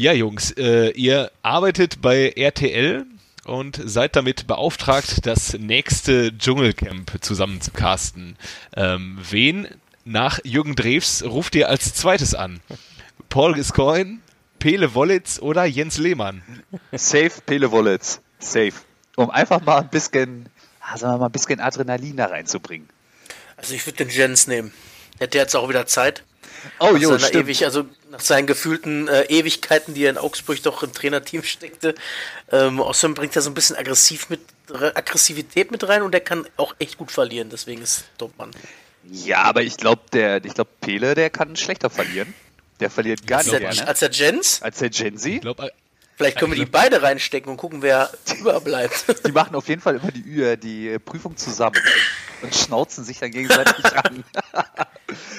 Ja, Jungs, äh, ihr arbeitet bei RTL und seid damit beauftragt, das nächste Dschungelcamp zusammen zu casten. Ähm, wen nach Jürgen Drews ruft ihr als zweites an? Paul Gascoigne, Pele Wollitz oder Jens Lehmann? Safe Pele Wollitz. Safe. Um einfach mal ein bisschen, sagen wir mal, ein bisschen Adrenalin da reinzubringen. Also ich würde den Jens nehmen. Hätte jetzt auch wieder Zeit. Oh, jo, stimmt. ewig, also nach seinen gefühlten äh, Ewigkeiten, die er in Augsburg doch im Trainerteam steckte. Ähm, außerdem bringt er so ein bisschen aggressiv mit, re- Aggressivität mit rein und er kann auch echt gut verlieren, deswegen ist Topmann. Ja, aber ich glaube, der, ich glaube, Pele, der kann schlechter verlieren. Der verliert gar Als nicht der, gerne. als der Jens, Als der Z. glaube, vielleicht können wir die beide reinstecken und gucken, wer überbleibt. Die machen auf jeden Fall immer die, Ü- die Prüfung zusammen und schnauzen sich dann gegenseitig an.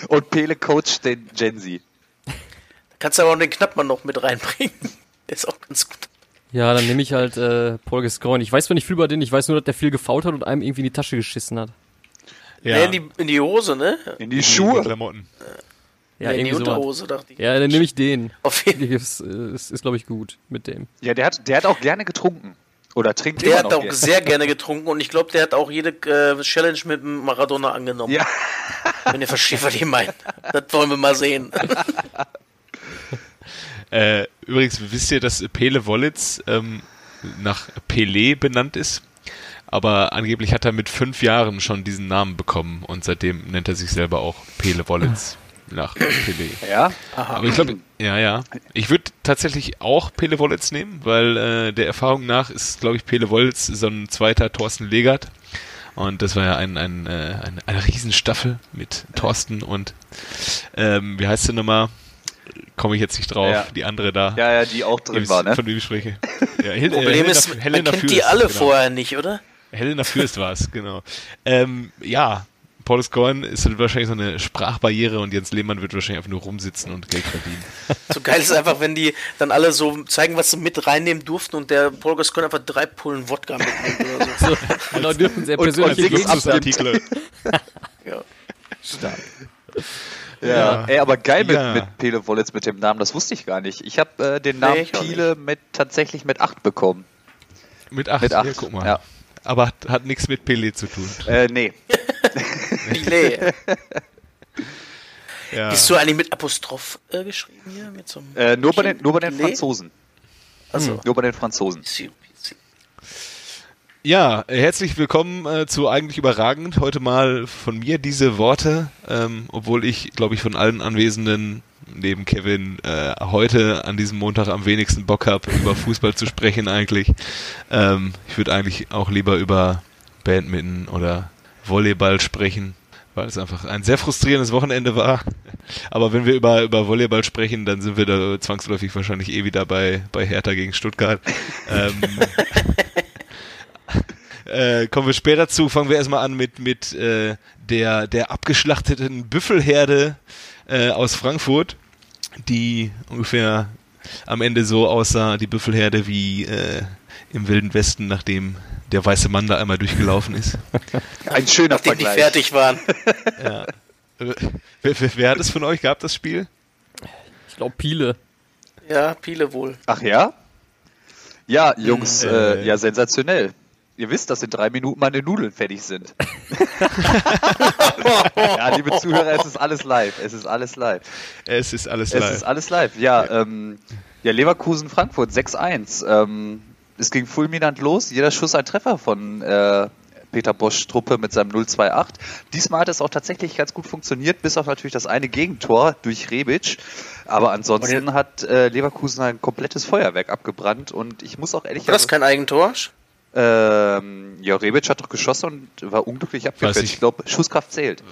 Und Pele coacht den Gen Z. Kannst du aber auch den Knappmann noch mit reinbringen. Der ist auch ganz gut. Ja, dann nehme ich halt äh, Paul Gascoigne. Ich weiß zwar nicht viel über den, ich weiß nur, dass der viel gefault hat und einem irgendwie in die Tasche geschissen hat. ja, Nee, in, die, in die Hose, ne? In die die Schuhe. Klamotten. Ja, nee, in die sowas. Unterhose, dachte ich. Ja, dann nehme ich den. Auf jeden Die ist, äh, ist, ist glaube ich, gut mit dem. Ja, der hat, der hat auch gerne getrunken. Oder trinkt Der immer hat noch auch gerne. sehr gerne getrunken und ich glaube, der hat auch jede äh, Challenge mit dem Maradona angenommen. Ja. Wenn ihr versteht, was ich meine. Das wollen wir mal sehen. Äh, übrigens, wisst ihr, dass Pele Wollitz ähm, nach Pelé benannt ist? Aber angeblich hat er mit fünf Jahren schon diesen Namen bekommen und seitdem nennt er sich selber auch Pele Wollitz nach Pelé. Ja? Aber ich glaube, ja, ja. Ich würde tatsächlich auch Pele Wollitz nehmen, weil äh, der Erfahrung nach ist, glaube ich, Pele Wollitz so ein zweiter Thorsten Legert. Und das war ja ein, ein, äh, eine, eine Riesenstaffel mit Thorsten und ähm, wie heißt sie nochmal? Komme ich jetzt nicht drauf, Ja. die andere da. Ja, ja, die auch drin war, ne? Von wem ich spreche. Ja, Hel Problem äh, Helena, ist, man Helena kennt die alle genau. vorher nicht, oder? Helena Fürst war es, genau. Ähm, ja, Paul Scoin ist halt wahrscheinlich so eine Sprachbarriere und Jens Lehmann wird wahrscheinlich einfach nur rumsitzen und Geld verdienen. So geil ist einfach, wenn die dann alle so zeigen, was sie mit reinnehmen durften und der Paul Gascoigne einfach drei Pullen Wodka mitnimmt oder so. So, genau, dürfen sehr Und- persönliche. Luxusartikel. Ja. Stark. Ja. Ja. Ey, aber geil mit, Ja. mit Pele Wollitz mit dem Namen, das wusste ich gar nicht. Ich habe äh, den Nee, Namen auch Pele mit, tatsächlich mit 8 bekommen. Mit acht. Mit acht, Ja, guck mal. ja. Aber hat, hat nichts mit Pelé zu tun. Äh, nee. Filet. Ja. Bist du eigentlich mit Apostroph äh, geschrieben hier? Mit so einem Äh, nur, bei den, nur bei den? Franzosen. Also, Nur bei den Franzosen. Ja, herzlich willkommen äh, zu Eigentlich Überragend. Heute mal von mir diese Worte, ähm, obwohl ich, glaube ich, von allen Anwesenden neben Kevin äh, heute an diesem Montag am wenigsten Bock habe, über Fußball zu sprechen eigentlich. Ähm, ich würde eigentlich auch lieber über Badminton oder Volleyball sprechen, weil es einfach ein sehr frustrierendes Wochenende war. Aber wenn wir über, über Volleyball sprechen, dann sind wir da zwangsläufig wahrscheinlich eh wieder bei, bei Hertha gegen Stuttgart. ähm, äh, kommen wir später zu. Fangen wir erstmal an mit, mit äh, der, der abgeschlachteten Büffelherde äh, aus Frankfurt, die ungefähr am Ende so aussah, die Büffelherde wie äh, im Wilden Westen, nachdem der weiße Mann da einmal durchgelaufen ist. Ein schöner Nachdem die Vergleich. fertig waren. Ja. Wer, wer, wer hat es von euch gehabt, das Spiel? Ich glaube, Piele. Ja, Piele wohl. Ach ja? Ja, Jungs, Äh. äh, ja, sensationell. Ihr wisst, dass in drei Minuten meine Nudeln fertig sind. ja, liebe Zuhörer, es ist alles live. Es ist alles live. Es ist alles Es live. ist alles live. Ja, ähm, ja Leverkusen, Frankfurt 6-1. Ähm, es ging fulminant los. Jeder Schuss ein Treffer von äh, Peter Bosch Truppe mit seinem 0-2-8. Diesmal hat es auch tatsächlich ganz gut funktioniert, bis auf natürlich das eine Gegentor durch Rebic. Aber ansonsten hat äh, Leverkusen ein komplettes Feuerwerk abgebrannt und ich muss auch ehrlich War das kein Eigentor? Ähm, ja, Rebic hat doch geschossen und war unglücklich abgefälscht. ich. Ich glaube, Schusskraft zählt.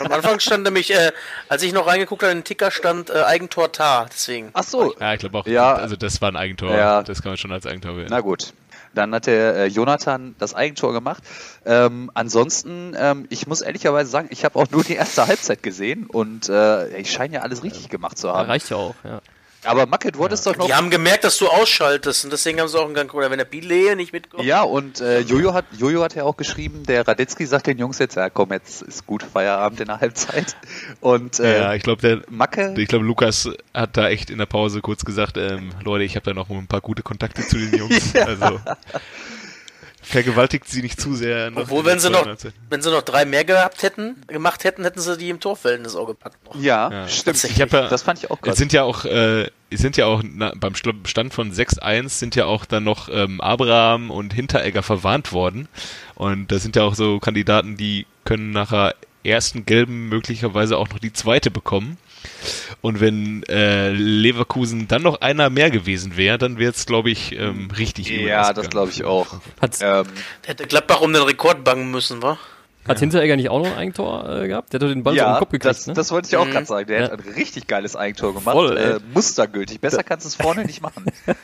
Am Anfang stand nämlich, äh, als ich noch reingeguckt habe, in den Ticker stand äh, Eigentor Tar, deswegen. Ach so, ja, ich glaube auch, Ja. also das war ein Eigentor. Ja. Das kann man schon als Eigentor wählen. Na gut. Dann hat der äh, Jonathan das Eigentor gemacht. Ähm, ansonsten, ähm, ich muss ehrlicherweise sagen, ich habe auch nur die erste Halbzeit gesehen und äh, ich scheine ja alles richtig gemacht zu Ja, haben. reicht ja auch, ja. Aber Macke, du hattest doch noch. Die haben gemerkt, dass du ausschaltest und deswegen haben sie auch einen Gang oder wenn der Bilehe nicht mitkommt. Ja, und äh, Jojo hat Jojo hat ja auch geschrieben, der Radetzky sagt den Jungs jetzt, ja komm, jetzt ist gut Feierabend in der Halbzeit. Und äh, ja, ich glaube, der Macke, ich glaube, Lukas hat da echt in der Pause kurz gesagt, ähm, Leute, ich habe da noch ein paar gute Kontakte zu den Jungs. Also vergewaltigt sie nicht zu sehr. Obwohl, wenn sie noch, wenn sie noch drei mehr gehabt hätten, gemacht hätten, hätten sie die im Torverhältnis auch gepackt noch. ja, Ja. stimmt. Ich hab ja- das fand ich auch Es krass. sind ja auch, äh, es sind ja auch na, beim Stand von 6-1 sind ja auch dann noch ähm, Abraham und Hinteregger verwarnt worden. Und das sind ja auch so Kandidaten, die können nachher ersten gelben möglicherweise auch noch die zweite bekommen. Und wenn äh, Leverkusen dann noch einer mehr gewesen wäre, dann wäre es, glaube ich, ähm, richtig übel ja, das glaube ich auch. Hat, Ähm, Der hätte Gladbach um den Rekord bangen müssen, wa? hat Hinteregger nicht auch noch ein Eigentor äh, gehabt? Der hat doch den Ball so ja, im Kopf gekriegt, das, ne? das wollte ich auch Mhm. gerade sagen. Der Ja. hat ein richtig geiles Eigentor gemacht. Voll, äh, mustergültig. Besser kannst du es vorne nicht machen.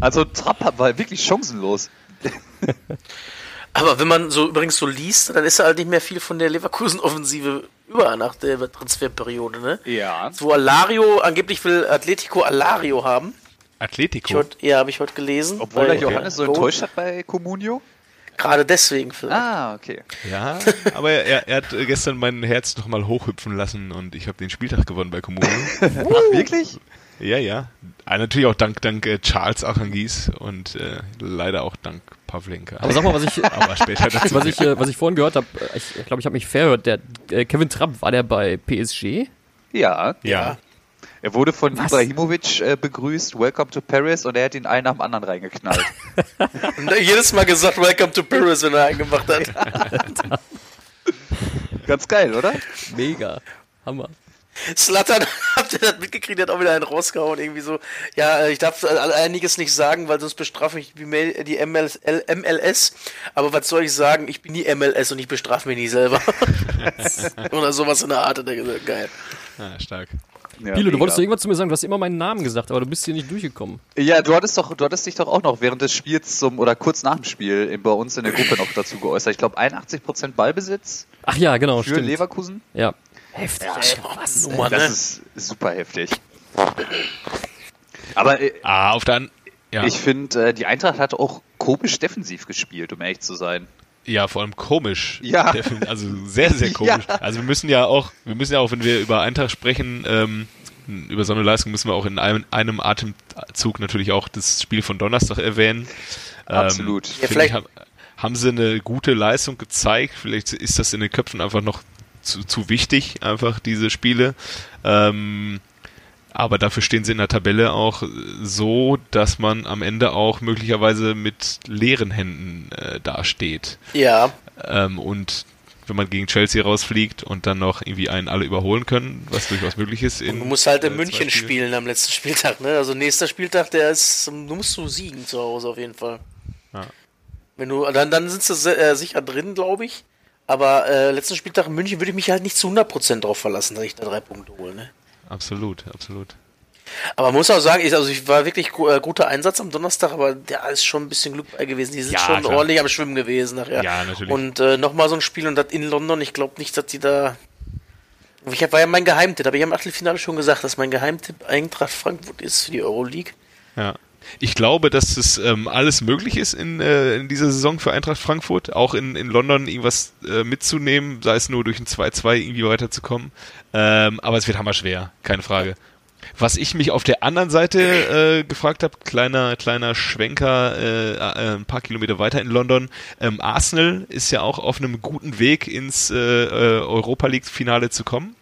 Also Trapp war wirklich chancenlos. Aber wenn man so übrigens so liest, dann ist ja halt nicht mehr viel von der Leverkusen-Offensive über nach der Transferperiode, ne? Ja. Wo Alario, angeblich will Atletico Alario haben. Atletico. heute, ja, habe ich heute gelesen. Obwohl der Johannes so enttäuscht hat bei Comunio. Gerade deswegen vielleicht. Ah, okay. Ja, aber er, er hat gestern mein Herz noch mal hochhüpfen lassen und ich habe den Spieltag gewonnen bei Kommune. Ach, wirklich? Ja, ja. Ah, natürlich auch dank, dank äh, Charles Achangis und äh, leider auch dank Pavlenka. Aber sag mal, was ich, Aber später dazu. was ich, äh, was ich vorhin gehört habe, ich glaube, ich, glaub, ich habe mich verhört, der äh, Kevin Trapp, war der bei PSG? Ja. ja. Er wurde von Ibrahimovic äh, begrüßt, Welcome to Paris, und er hat ihn einen nach dem anderen reingeknallt. Und jedes Mal gesagt, Welcome to Paris, wenn er eingemacht hat. Ganz geil, oder? Mega. Hammer. Slattern, habt ihr das mitgekriegt? Der hat auch wieder einen rausgehauen. Irgendwie so, ja, äh, ich darf einiges nicht sagen, weil sonst bestrafe ich die MLS, MLS. Aber was soll ich sagen? Ich bin die MLS und ich bestrafe mich nie selber. Oder sowas in der Art hat er gesagt. Geil. Ah, stark. Ja, Bilo, du wolltest doch irgendwas zu mir sagen, du hast immer meinen Namen gesagt, aber du bist hier nicht durchgekommen. Ja, du hattest doch, du hattest dich doch auch noch während des Spiels zum oder kurz nach dem Spiel bei uns in der Gruppe noch dazu geäußert. Ich glaube 81% Ballbesitz Ach ja, genau, für stimmt. Leverkusen. Ja. Heftig. Was, Nummer, Das ne? ist super heftig. Aber äh, Ah, auf der ja. ich finde, äh, die Eintracht hat auch komisch defensiv gespielt, um ehrlich zu sein. ja, vor allem komisch. Ja. Also sehr, sehr komisch. Ja. Also wir müssen ja auch, wir müssen ja auch, wenn wir über Eintracht sprechen, ähm, über so eine Leistung müssen wir auch in einem, einem Atemzug natürlich auch das Spiel von Donnerstag erwähnen. Absolut. Ähm, Ja, vielleicht- ich, haben, haben sie eine gute Leistung gezeigt. Vielleicht ist das in den Köpfen einfach noch zu, zu wichtig, einfach diese Spiele. Ähm, aber dafür stehen sie in der Tabelle auch so, dass man am Ende auch möglicherweise mit leeren Händen äh, dasteht. Ja. Ähm, und wenn man gegen Chelsea rausfliegt und dann noch irgendwie einen alle überholen können, was durchaus möglich ist. Du musst halt in äh, München Spielen. am letzten Spieltag, ne? Also nächster Spieltag, der ist, du musst du siegen zu Hause auf jeden Fall. Ja. Wenn du, dann, dann sind sie äh, sicher drin, glaube ich. Aber äh, letzten Spieltag in München würde ich mich halt nicht zu 100% drauf verlassen, dass ich da drei Punkte hole, ne? Absolut, absolut. Aber man muss auch sagen, ich, also ich war wirklich äh, guter Einsatz am Donnerstag, aber da ist schon ein bisschen Glück bei gewesen. Die sind Ja, schon klar. ordentlich am Schwimmen gewesen nachher. Ja, natürlich. Und äh, nochmal so ein Spiel und das in London, ich glaube nicht, dass die da. Ich hab, war ja mein Geheimtipp, aber ich habe im Achtelfinale schon gesagt, dass mein Geheimtipp Eintracht Frankfurt ist für die Euroleague. Ja. Ich glaube, dass es ähm, alles möglich ist in, äh, in dieser Saison für Eintracht Frankfurt, auch in, in London irgendwas äh, mitzunehmen, sei es nur durch ein 2-2 irgendwie weiterzukommen. Ähm, aber es wird hammerschwer, keine Frage. Was ich mich auf der anderen Seite äh, gefragt habe, kleiner kleiner Schwenker, äh, äh, ein paar Kilometer weiter in London, ähm, Arsenal ist ja auch auf einem guten Weg ins äh, äh, Europa League Finale zu kommen.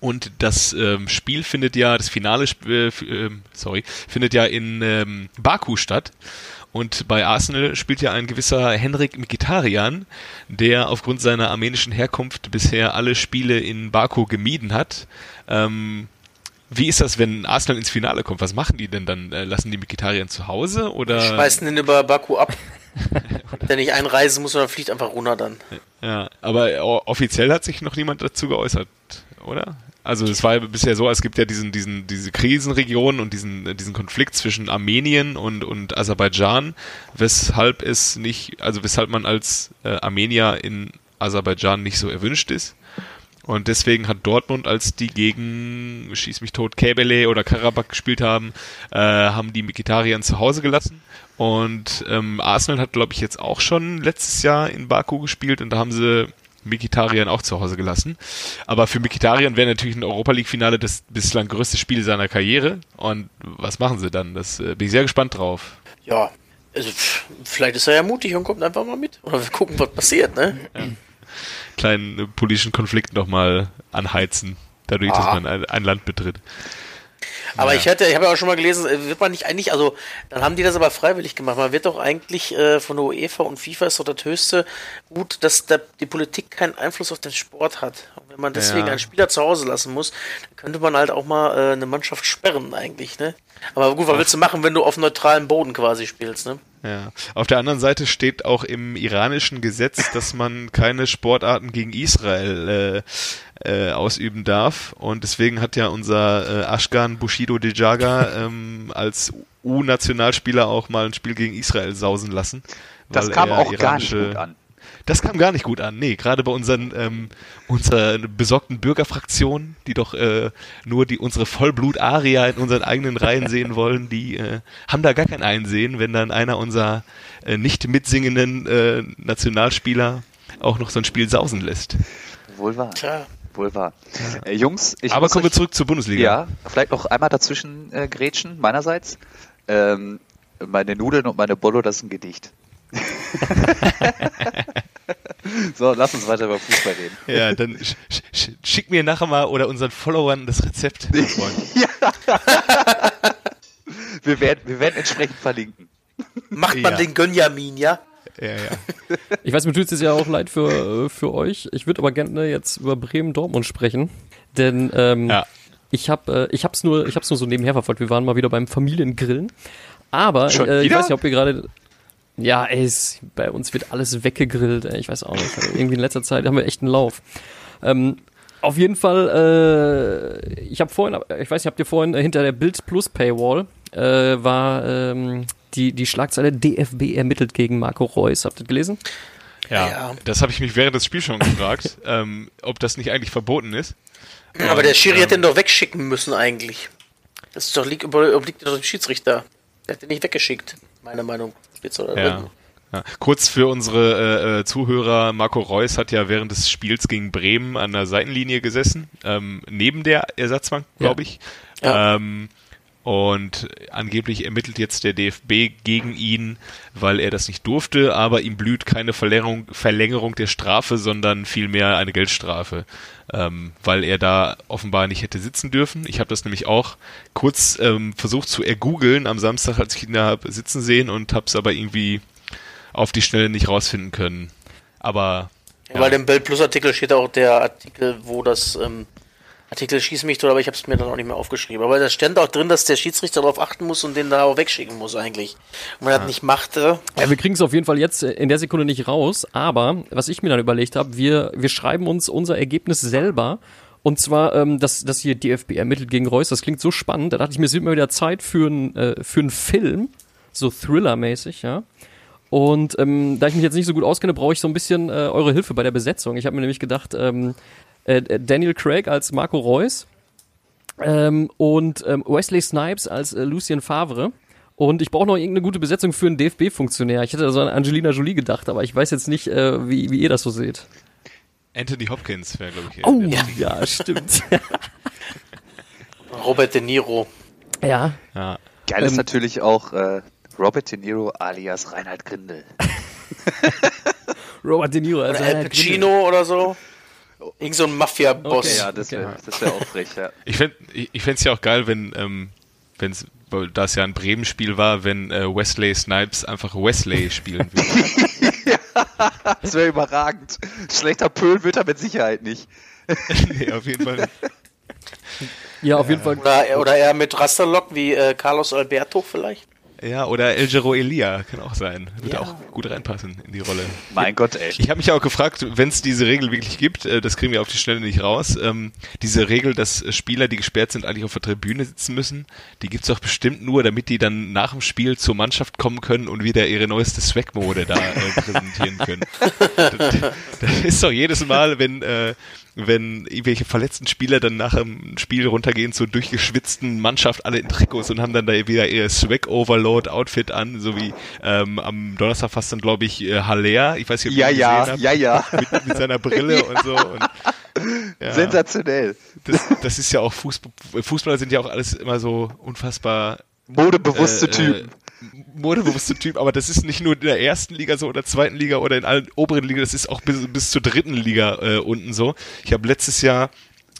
Und das ähm, Spiel findet ja, das Finale, äh, ähm, sorry, findet ja in ähm, Baku statt. Und bei Arsenal spielt ja ein gewisser Henrik Mkhitaryan, der aufgrund seiner armenischen Herkunft bisher alle Spiele in Baku gemieden hat. Ähm, wie ist das, wenn Arsenal ins Finale kommt? Was machen die denn dann? Äh, lassen die Mkhitaryan zu Hause oder? Schmeißen den über Baku ab. der nicht einreisen muss, sondern fliegt einfach runter dann. Ja, aber offiziell hat sich noch niemand dazu geäußert, oder? Also es war ja bisher so, es gibt ja diesen, diesen, diese Krisenregion und diesen, diesen Konflikt zwischen Armenien und, und Aserbaidschan, weshalb es nicht, also weshalb man als äh, Armenier in Aserbaidschan nicht so erwünscht ist. Und deswegen hat Dortmund, als die gegen Schieß mich tot Käbele oder Karabakh gespielt haben, äh, haben die Mikitarian zu Hause gelassen. Und ähm, Arsenal hat, glaube ich, jetzt auch schon letztes Jahr in Baku gespielt und da haben sie Mikitarian auch zu Hause gelassen. Aber für Mikitarian wäre natürlich ein Europa League-Finale das bislang größte Spiel seiner Karriere. Und was machen sie dann? Das äh, bin ich sehr gespannt drauf. Ja, also vielleicht ist er ja mutig und kommt einfach mal mit. Oder wir gucken, was passiert, ne? Kleinen äh, politischen Konflikt nochmal anheizen, dadurch, dass Ah. man ein, ein Land betritt. Aber Ja. ich hatte, ich habe ja auch schon mal gelesen, äh, wird man nicht eigentlich, also dann haben die das aber freiwillig gemacht. Man wird doch eigentlich äh, von der UEFA und FIFA ist doch das höchste gut, dass da die Politik keinen Einfluss auf den Sport hat. Und wenn man deswegen Ja. einen Spieler zu Hause lassen muss, dann könnte man halt auch mal äh, eine Mannschaft sperren eigentlich, ne? Aber gut, was willst du machen, wenn du auf neutralem Boden quasi spielst, ne? Ja. Auf der anderen Seite steht auch im iranischen Gesetz, dass man keine Sportarten gegen Israel äh, äh, ausüben darf. Und deswegen hat ja unser äh, Ashkan Bushido Dejaga ähm, als U-Nationalspieler auch mal ein Spiel gegen Israel sausen lassen. Das kam auch gar nicht gut an. Das kam gar nicht gut an. Nee, gerade bei unseren ähm, unserer besorgten Bürgerfraktionen, die doch äh, nur die unsere Vollblut-Aria in unseren eigenen Reihen sehen wollen, die äh, haben da gar kein Einsehen, wenn dann einer unserer äh, nicht mitsingenden äh, Nationalspieler auch noch so ein Spiel sausen lässt. Wohl wahr. Klar. Wohl wahr. Äh, Jungs, ich Aber kommen wir zurück zur Bundesliga. Ja, vielleicht noch einmal dazwischen äh, grätschen, meinerseits. Ähm, meine Nudeln und meine Bollo, das ist ein Gedicht. so, lass uns weiter über Fußball reden. Ja, dann sch sch schick mir nachher mal oder unseren Followern das Rezept. Freund. Wir werden, wir werden entsprechend verlinken. Macht man Ja. den Gönjamin, ja? Ja, ja. Ich weiß, mir tut es jetzt ja auch leid für, äh, für euch. Ich würde aber gerne jetzt über Bremen-Dortmund sprechen. Denn ähm, Ja. ich habe äh, ich hab's nur ich hab's nur so nebenher verfolgt. Wir waren mal wieder beim Familiengrillen. Aber äh, ich weiß nicht, ob ihr gerade ja, ey, es, bei uns wird alles weggegrillt. Ey, ich weiß auch nicht. Irgendwie in letzter Zeit haben wir echt einen Lauf. Ähm, auf jeden Fall, äh, ich habe vorhin, ich weiß nicht, habt ihr vorhin äh, hinter der Bild Plus Paywall äh, war ähm, die, die Schlagzeile DFB ermittelt gegen Marco Reus. Habt ihr gelesen? ja. Ja. Das habe ich mich während des Spiels schon gefragt, ähm, ob das nicht eigentlich verboten ist. Aber der Schiri ähm, hätte ihn doch wegschicken müssen eigentlich. Das ist doch liegt, obliegt doch dem Schiedsrichter. Der hat den nicht weggeschickt, meiner Meinung. Spitz oder Ja. Ja. Kurz für unsere äh, äh, Zuhörer, Marco Reus hat ja während des Spiels gegen Bremen an der Seitenlinie gesessen, ähm, neben der Ersatzbank, glaube ich. Ja. Ähm, und angeblich ermittelt jetzt der DFB gegen ihn, weil er das nicht durfte, aber ihm blüht keine Verlängerung, Verlängerung der Strafe, sondern vielmehr eine Geldstrafe, ähm, weil er da offenbar nicht hätte sitzen dürfen. Ich habe das nämlich auch kurz ähm, versucht zu ergoogeln am Samstag, als ich ihn da hab sitzen sehen und habe es aber irgendwie auf die Schnelle nicht rausfinden können. Aber Ja, Weil im Bild Plus Artikel steht auch der Artikel, wo das ähm, Artikel schieß mich tot, aber ich habe es mir dann auch nicht mehr aufgeschrieben. Aber da stand auch drin, dass der Schiedsrichter darauf achten muss und den da auch wegschicken muss eigentlich. Und wenn er das nicht machte, Ja, wir kriegen es auf jeden Fall jetzt äh, in der Sekunde nicht raus, aber was ich mir dann überlegt habe, wir, wir schreiben uns unser Ergebnis selber. Und zwar, ähm, dass, dass hier DFB ermittelt gegen Reus, das klingt so spannend. Da dachte ich mir, es wird mal wieder Zeit für einen äh, für einen Film, so Thriller-mäßig, ja. Und ähm, da ich mich jetzt nicht so gut auskenne, brauche ich so ein bisschen äh, eure Hilfe bei der Besetzung. Ich habe mir nämlich gedacht, ähm, äh, Daniel Craig als Marco Reus ähm, und ähm, Wesley Snipes als äh, Lucien Favre. Und ich brauche noch irgendeine gute Besetzung für einen DFB-Funktionär. Ich hätte also an Angelina Jolie gedacht, aber ich weiß jetzt nicht, äh, wie, wie ihr das so seht. Anthony Hopkins wäre, glaube ich. Oh, der- ja, stimmt. Robert De Niro. ja, Ja. Geil ist Ähm, natürlich auch äh, Robert De Niro alias Reinhard Grindel. Robert De Niro. Oder Also Al Reinhard Pacino oder so. Irgend so ein Mafia-Boss. Okay. Ja, das wäre okay. wär auch frech, ja. Ich fände ich, ich fänd's ja auch geil, wenn, ähm, wenn's, weil das ja ein Bremen-Spiel war, wenn äh, Wesley Snipes einfach Wesley spielen würde. Das wäre überragend. Schlechter Pöhl wird er mit Sicherheit nicht. nee, auf jeden Fall. Ja, auf jeden Fall. Oder, oder er mit Rasterlock wie äh, Carlos Alberto vielleicht. Ja, oder El Giro Elia kann auch sein. Würde Ja. auch gut reinpassen in die Rolle. Mein Gott, ey. Ich habe mich auch gefragt, wenn es diese Regel wirklich gibt, äh, das kriegen wir auf die Schnelle nicht raus, ähm, diese Regel, dass Spieler, die gesperrt sind, eigentlich auf der Tribüne sitzen müssen, die gibt's doch bestimmt nur, damit die dann nach dem Spiel zur Mannschaft kommen können und wieder ihre neueste Swag-Mode da äh, präsentieren können. das, das ist doch jedes Mal, wenn äh, wenn irgendwelche verletzten Spieler dann nach dem Spiel runtergehen zur durchgeschwitzten Mannschaft, alle in Trikots und haben dann da wieder ihr Swag-Overload-Outfit an, so wie ähm, am Donnerstag fast dann, glaube ich, äh, Haller, ich weiß nicht, ob Ja, ihr ja, gesehen habt, ja, ja. Mit, mit seiner Brille und so. Und, ja, Sensationell. das, das ist ja auch Fußball, Fußballer sind ja auch alles immer so unfassbar Modebewusste äh, Typen. Äh, modebewusste Typ, aber das ist nicht nur in der ersten Liga so oder zweiten Liga oder in allen oberen Liga, das ist auch bis, bis zur dritten Liga äh, unten so. Ich habe letztes Jahr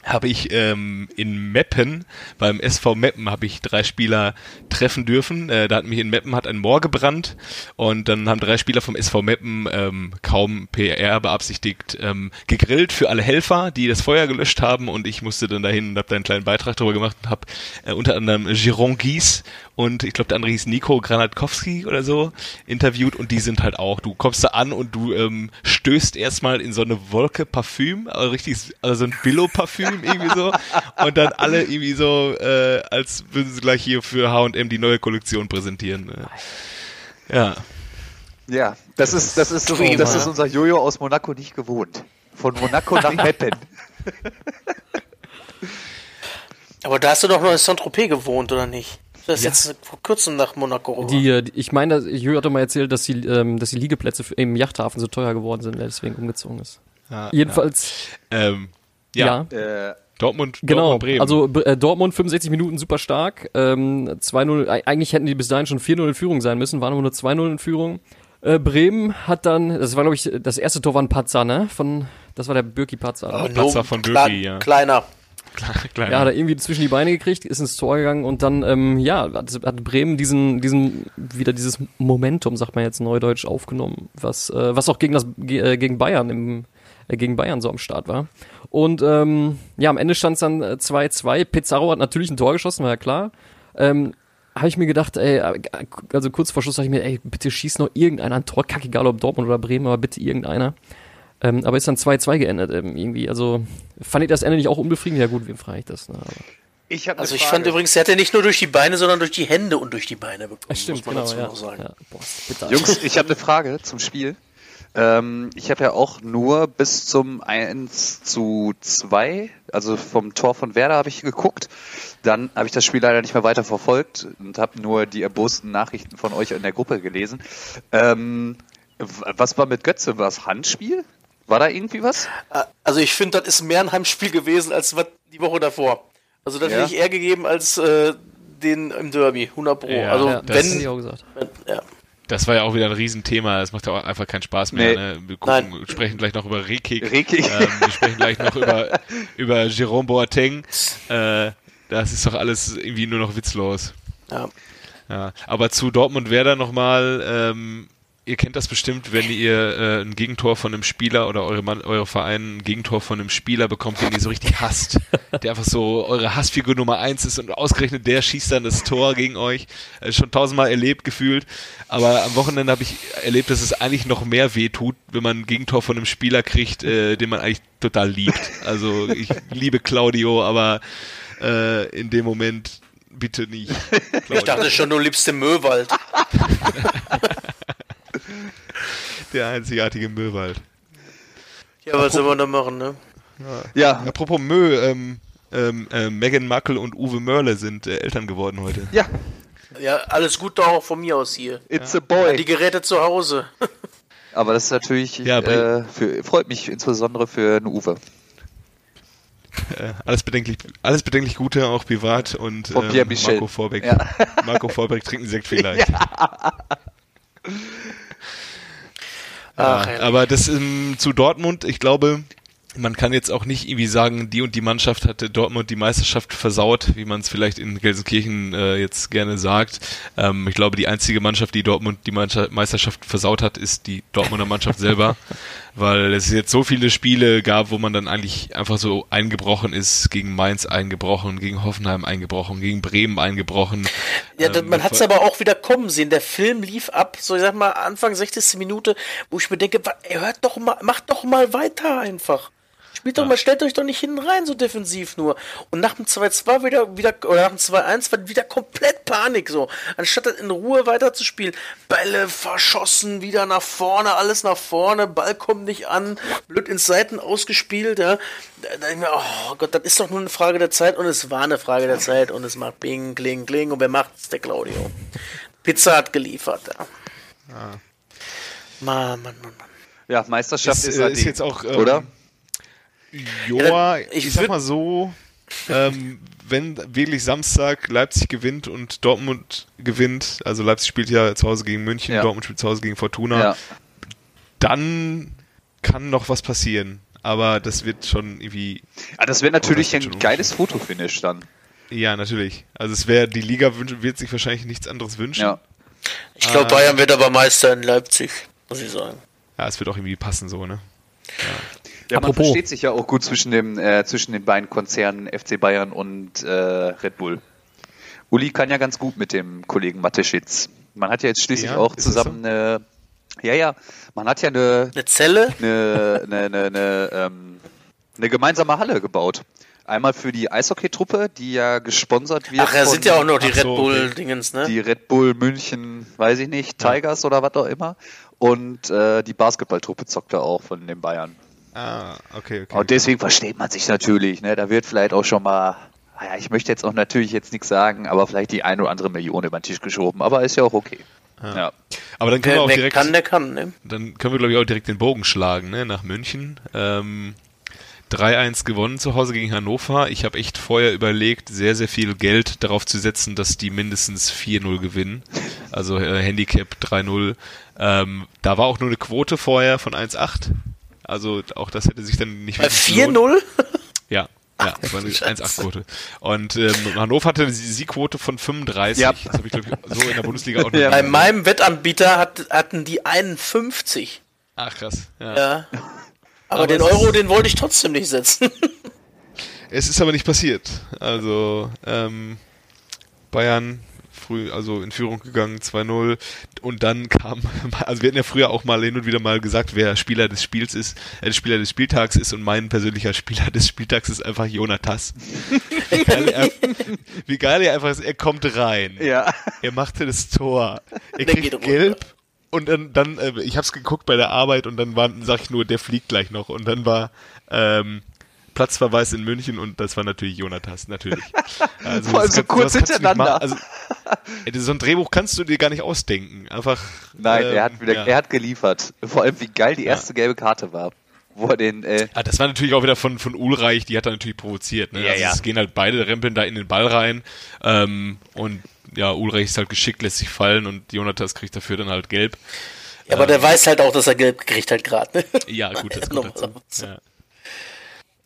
habe ich ähm, in Meppen, beim SV Meppen, habe ich drei Spieler treffen dürfen. Äh, da hat mich in Meppen hat ein Moor gebrannt und dann haben drei Spieler vom SV Meppen ähm, kaum PR beabsichtigt ähm, gegrillt für alle Helfer, die das Feuer gelöscht haben und ich musste dann dahin und habe da einen kleinen Beitrag darüber gemacht und habe äh, unter anderem Giron Gies und ich glaube der andere hieß Nico Granatkowski oder so interviewt und die sind halt auch, du kommst da an und du ähm, stößt erstmal in so eine Wolke Parfüm, also richtig, also so ein Billo-Parfüm irgendwie so und dann alle irgendwie so, äh, als würden sie gleich hier für H&M die neue Kollektion präsentieren. Äh. Ja. Ja, das ist, das ist, Prima. das ist unser Jojo aus Monaco nicht gewohnt. Von Monaco nach Meppen. Aber da hast du doch noch in Saint-Tropez gewohnt, oder nicht? Das ist Ja. jetzt vor kurzem nach Monaco rüber. Die, äh, die- ich meine, ich hatte mal erzählt, dass die, ähm, dass die Liegeplätze für, im Yachthafen so teuer geworden sind, der deswegen umgezogen ist. ja Jedenfalls, Ja. Ähm, ja, ja. Äh, Dortmund, Genau, Dortmund, Bremen. also äh, Dortmund 65 Minuten super stark, ähm, 2-0, e- eigentlich hätten die bis dahin schon 4-0 in Führung sein müssen, waren aber nur 2-0 in Führung. Äh, Bremen hat dann, das war glaube ich, das erste Tor war ein Patzer, ne? Von, das war der Birki Patzer. Ne? Patzer von Birki, ja. Kleiner. Kleiner. Ja, hat er irgendwie zwischen die Beine gekriegt, ist ins Tor gegangen und dann, ähm, ja, hat, hat Bremen diesen, diesen, wieder dieses Momentum, sagt man jetzt neudeutsch, aufgenommen, was, äh, was auch gegen das, äh, gegen Bayern im, äh, gegen Bayern so am Start war. Und, ähm, ja, am Ende stand es dann äh, 2-2. Pizarro hat natürlich ein Tor geschossen, war ja klar. Ähm, habe ich mir gedacht, ey, äh, also kurz vor Schluss sag ich mir, ey, bitte schieß noch irgendeiner ein Tor, kack egal ob Dortmund oder Bremen, aber bitte irgendeiner. Ähm, aber ist dann 2-2 geendet ähm, irgendwie. Also fand ich das Ende nicht auch unbefriedigend? Ja gut, wem frage ich das? Ne? Aber, ich Also ich fand übrigens, er hätte nicht nur durch die Beine, sondern durch die Hände und durch die Beine bekommen. das stimmt, muss man genau, dazu ja. noch sagen. ja. Boah. Jungs, ich habe eine Frage zum Spiel. Ähm, ich habe ja auch nur bis zum 1 zu 2, also vom Tor von Werder habe ich geguckt. Dann habe ich das Spiel leider nicht mehr weiter verfolgt und habe nur die erbosten Nachrichten von euch in der Gruppe gelesen. Ähm, was war mit Götze? War es Handspiel? War da irgendwie was? Also ich finde, das ist mehr ein Heimspiel gewesen als was die Woche davor. Also das Ja. hätte ich eher gegeben als äh, den im Derby, 100 pro. Ja, also ja, das wenn, hätte ich auch gesagt. wenn ja. Das war ja auch wieder ein Riesenthema. Das macht ja auch einfach keinen Spaß mehr. Nee. Ne? Wir gucken, Nein. sprechen gleich noch über Rekik. Rekik. Ähm, wir sprechen gleich noch über, über Jerome Boateng. Äh, das ist doch alles irgendwie nur noch witzlos. ja. Ja. Aber zu Dortmund Werder nochmal. Ähm, ihr kennt das bestimmt, wenn ihr äh, ein Gegentor von einem Spieler oder eure, Mann, eure Verein ein Gegentor von einem Spieler bekommt, den ihr so richtig hasst. Der einfach so eure Hassfigur Nummer eins ist und ausgerechnet der schießt dann das Tor gegen euch. Äh, schon tausendmal erlebt gefühlt. Aber am Wochenende habe ich erlebt, dass es eigentlich noch mehr weh tut, wenn man ein Gegentor von einem Spieler kriegt, äh, den man eigentlich total liebt. Also ich liebe Claudio, aber äh, in dem Moment bitte nicht. Ich dachte schon, du liebst den Möwald. Der einzigartige Möwald. Ja, was soll man da machen, ne? Ja, Apropos Mö, ähm, ähm, äh, Meghan Markle und Uwe Mörle sind äh, Eltern geworden heute. ja, Ja, alles gut doch auch von mir aus hier. it's a boy. Die Geräte zu Hause. Aber das ist natürlich, Ja, äh, für, freut mich insbesondere für einen Uwe. Äh, alles bedenklich, alles bedenklich Gute, auch privat und ähm. Marco Vorbeck. Ja. Marco Vorbeck trinkt einen Sekt vielleicht. Ach, Ja, aber das ähm, zu Dortmund, ich glaube, man kann jetzt auch nicht irgendwie sagen, die und die Mannschaft hatte Dortmund die Meisterschaft versaut, wie man es vielleicht in Gelsenkirchen äh, jetzt gerne sagt. Ähm, ich glaube, die einzige Mannschaft, die Dortmund die Meisterschaft versaut hat, ist die Dortmunder Mannschaft selber, weil es jetzt so viele Spiele gab, wo man dann eigentlich einfach so eingebrochen ist, gegen Mainz eingebrochen, gegen Hoffenheim eingebrochen, gegen Bremen eingebrochen. Ja, Ähm, man hat es aber auch wieder kommen sehen. Der Film lief ab, so ich sag mal, Anfang 60. Minute, wo ich mir denke, hört doch mal, macht doch mal weiter einfach. Spielt doch mal, stellt euch doch nicht hinten rein, so defensiv nur. Und nach dem 2-2 wieder, wieder, oder nach dem 2-1 war wieder komplett Panik, so. Anstatt in Ruhe weiterzuspielen. Bälle verschossen, wieder nach vorne, alles nach vorne, Ball kommt nicht an, blöd ins Seiten ausgespielt, ja. Da, da ich mir, oh Gott, das ist doch nur eine Frage der Zeit und es war eine Frage der Zeit und es macht Bing, Kling, Kling und wer macht's? Der Claudio. Pizza hat geliefert, ja. Ah. Mann, Mann, Mann, Mann. Ja, Meisterschaft ist, ist, äh, halt ist die- jetzt auch, ähm, oder? Joa, Ja, ich ich, sag mal so, ähm, wenn wirklich Samstag Leipzig gewinnt und Dortmund gewinnt, also Leipzig spielt ja zu Hause gegen München, Ja. Dortmund spielt zu Hause gegen Fortuna, Ja. dann kann noch was passieren. Aber das wird schon irgendwie, Ah, das wäre natürlich ein geiles Fotofinish dann. ja, natürlich. Also es wäre, die Liga wird sich wahrscheinlich nichts anderes wünschen. Ja. Ich glaube, Ah. Bayern wird aber Meister in Leipzig, muss ich sagen. Ja, es wird auch irgendwie passen so, ne? Ja, man Apropos. versteht sich ja auch gut zwischen, dem, äh, zwischen den beiden Konzernen FC Bayern und äh, Red Bull. Uli kann ja ganz gut mit dem Kollegen Mateschitz. Man hat ja jetzt schließlich Ja, auch zusammen eine, ja, ja, man hat ja eine, Eine Zelle? eine, eine, eine, eine, ähm, eine gemeinsame Halle gebaut. Einmal für die Eishockey-Truppe, die ja gesponsert wird. Ach, ja, von sind ja auch noch die Red so. Bull-Dingens, ne? die Red Bull München, weiß ich nicht, Tigers oder was auch immer. Und äh, die Basketballtruppe zockt da auch von den Bayern. Ah, okay, okay. Und deswegen versteht man sich natürlich. Ne? Da wird vielleicht auch schon mal, naja, ich möchte jetzt auch natürlich jetzt nichts sagen, aber vielleicht die eine oder andere Million über den Tisch geschoben. Aber ist ja auch okay. Ja. Aber dann können wir auch direkt, kann, der kann, ne? dann können wir glaube ich auch direkt den Bogen schlagen, ne? Nach München. Ähm, 3-1 gewonnen zu Hause gegen Hannover. Ich habe echt vorher überlegt, sehr, sehr viel Geld darauf zu setzen, dass die mindestens 4-0 gewinnen. Also äh, Handicap 3-0. Ähm, da war auch nur eine Quote vorher von 1-8. Also auch das hätte sich dann nicht Bei wirklich gelohnt. 4-0? Ja, ja, das war eine 1-8-Quote. Und ähm, Hannover hatte eine Siegquote von 35. Ja. Das habe ich, glaube ich, so in der Bundesliga auch noch Ja. Bei meinem Wettanbieter hat, hatten die 51. Ach krass. Ja. Ja. Aber, Aber den Euro, den wollte ich trotzdem nicht setzen. Es ist aber nicht passiert. Also ähm, Bayern früh, also in Führung gegangen, 2-0 und dann kam, also wir hatten ja früher auch mal hin und wieder mal gesagt, wer Spieler des Spiels ist, äh, Spieler des Spieltags ist und mein persönlicher Spieler des Spieltags ist einfach Jonatas. Wie geil er, wie geil er einfach ist, er kommt rein. Ja. Er machte das Tor. Er kriegt geht runter. gelb und dann, dann äh, ich hab's geguckt bei der Arbeit und dann war, sag ich nur, der fliegt gleich noch und dann war ähm, Platzverweis in München und das war natürlich Jonatas, natürlich. Also, Vor allem so kurz hintereinander. Also, so ein Drehbuch kannst du dir gar nicht ausdenken. Einfach. Nein, ähm, er, hat wieder, ja. er hat geliefert. Vor allem, wie geil die erste gelbe Karte war. Wo er den, äh, Ah, das war natürlich auch wieder von, von Ulreich, die hat er natürlich provoziert. Ne? Ja, also ja. Es gehen halt beide, rempeln da in den Ball rein. Ähm, und ja, Ulreich ist halt geschickt, lässt sich fallen und Jonatas kriegt dafür dann halt gelb. Ja, aber der weiß halt auch, dass er Gelb gekriegt hat gerade. Ne? Ja, gut, das kommt dazu. Ja.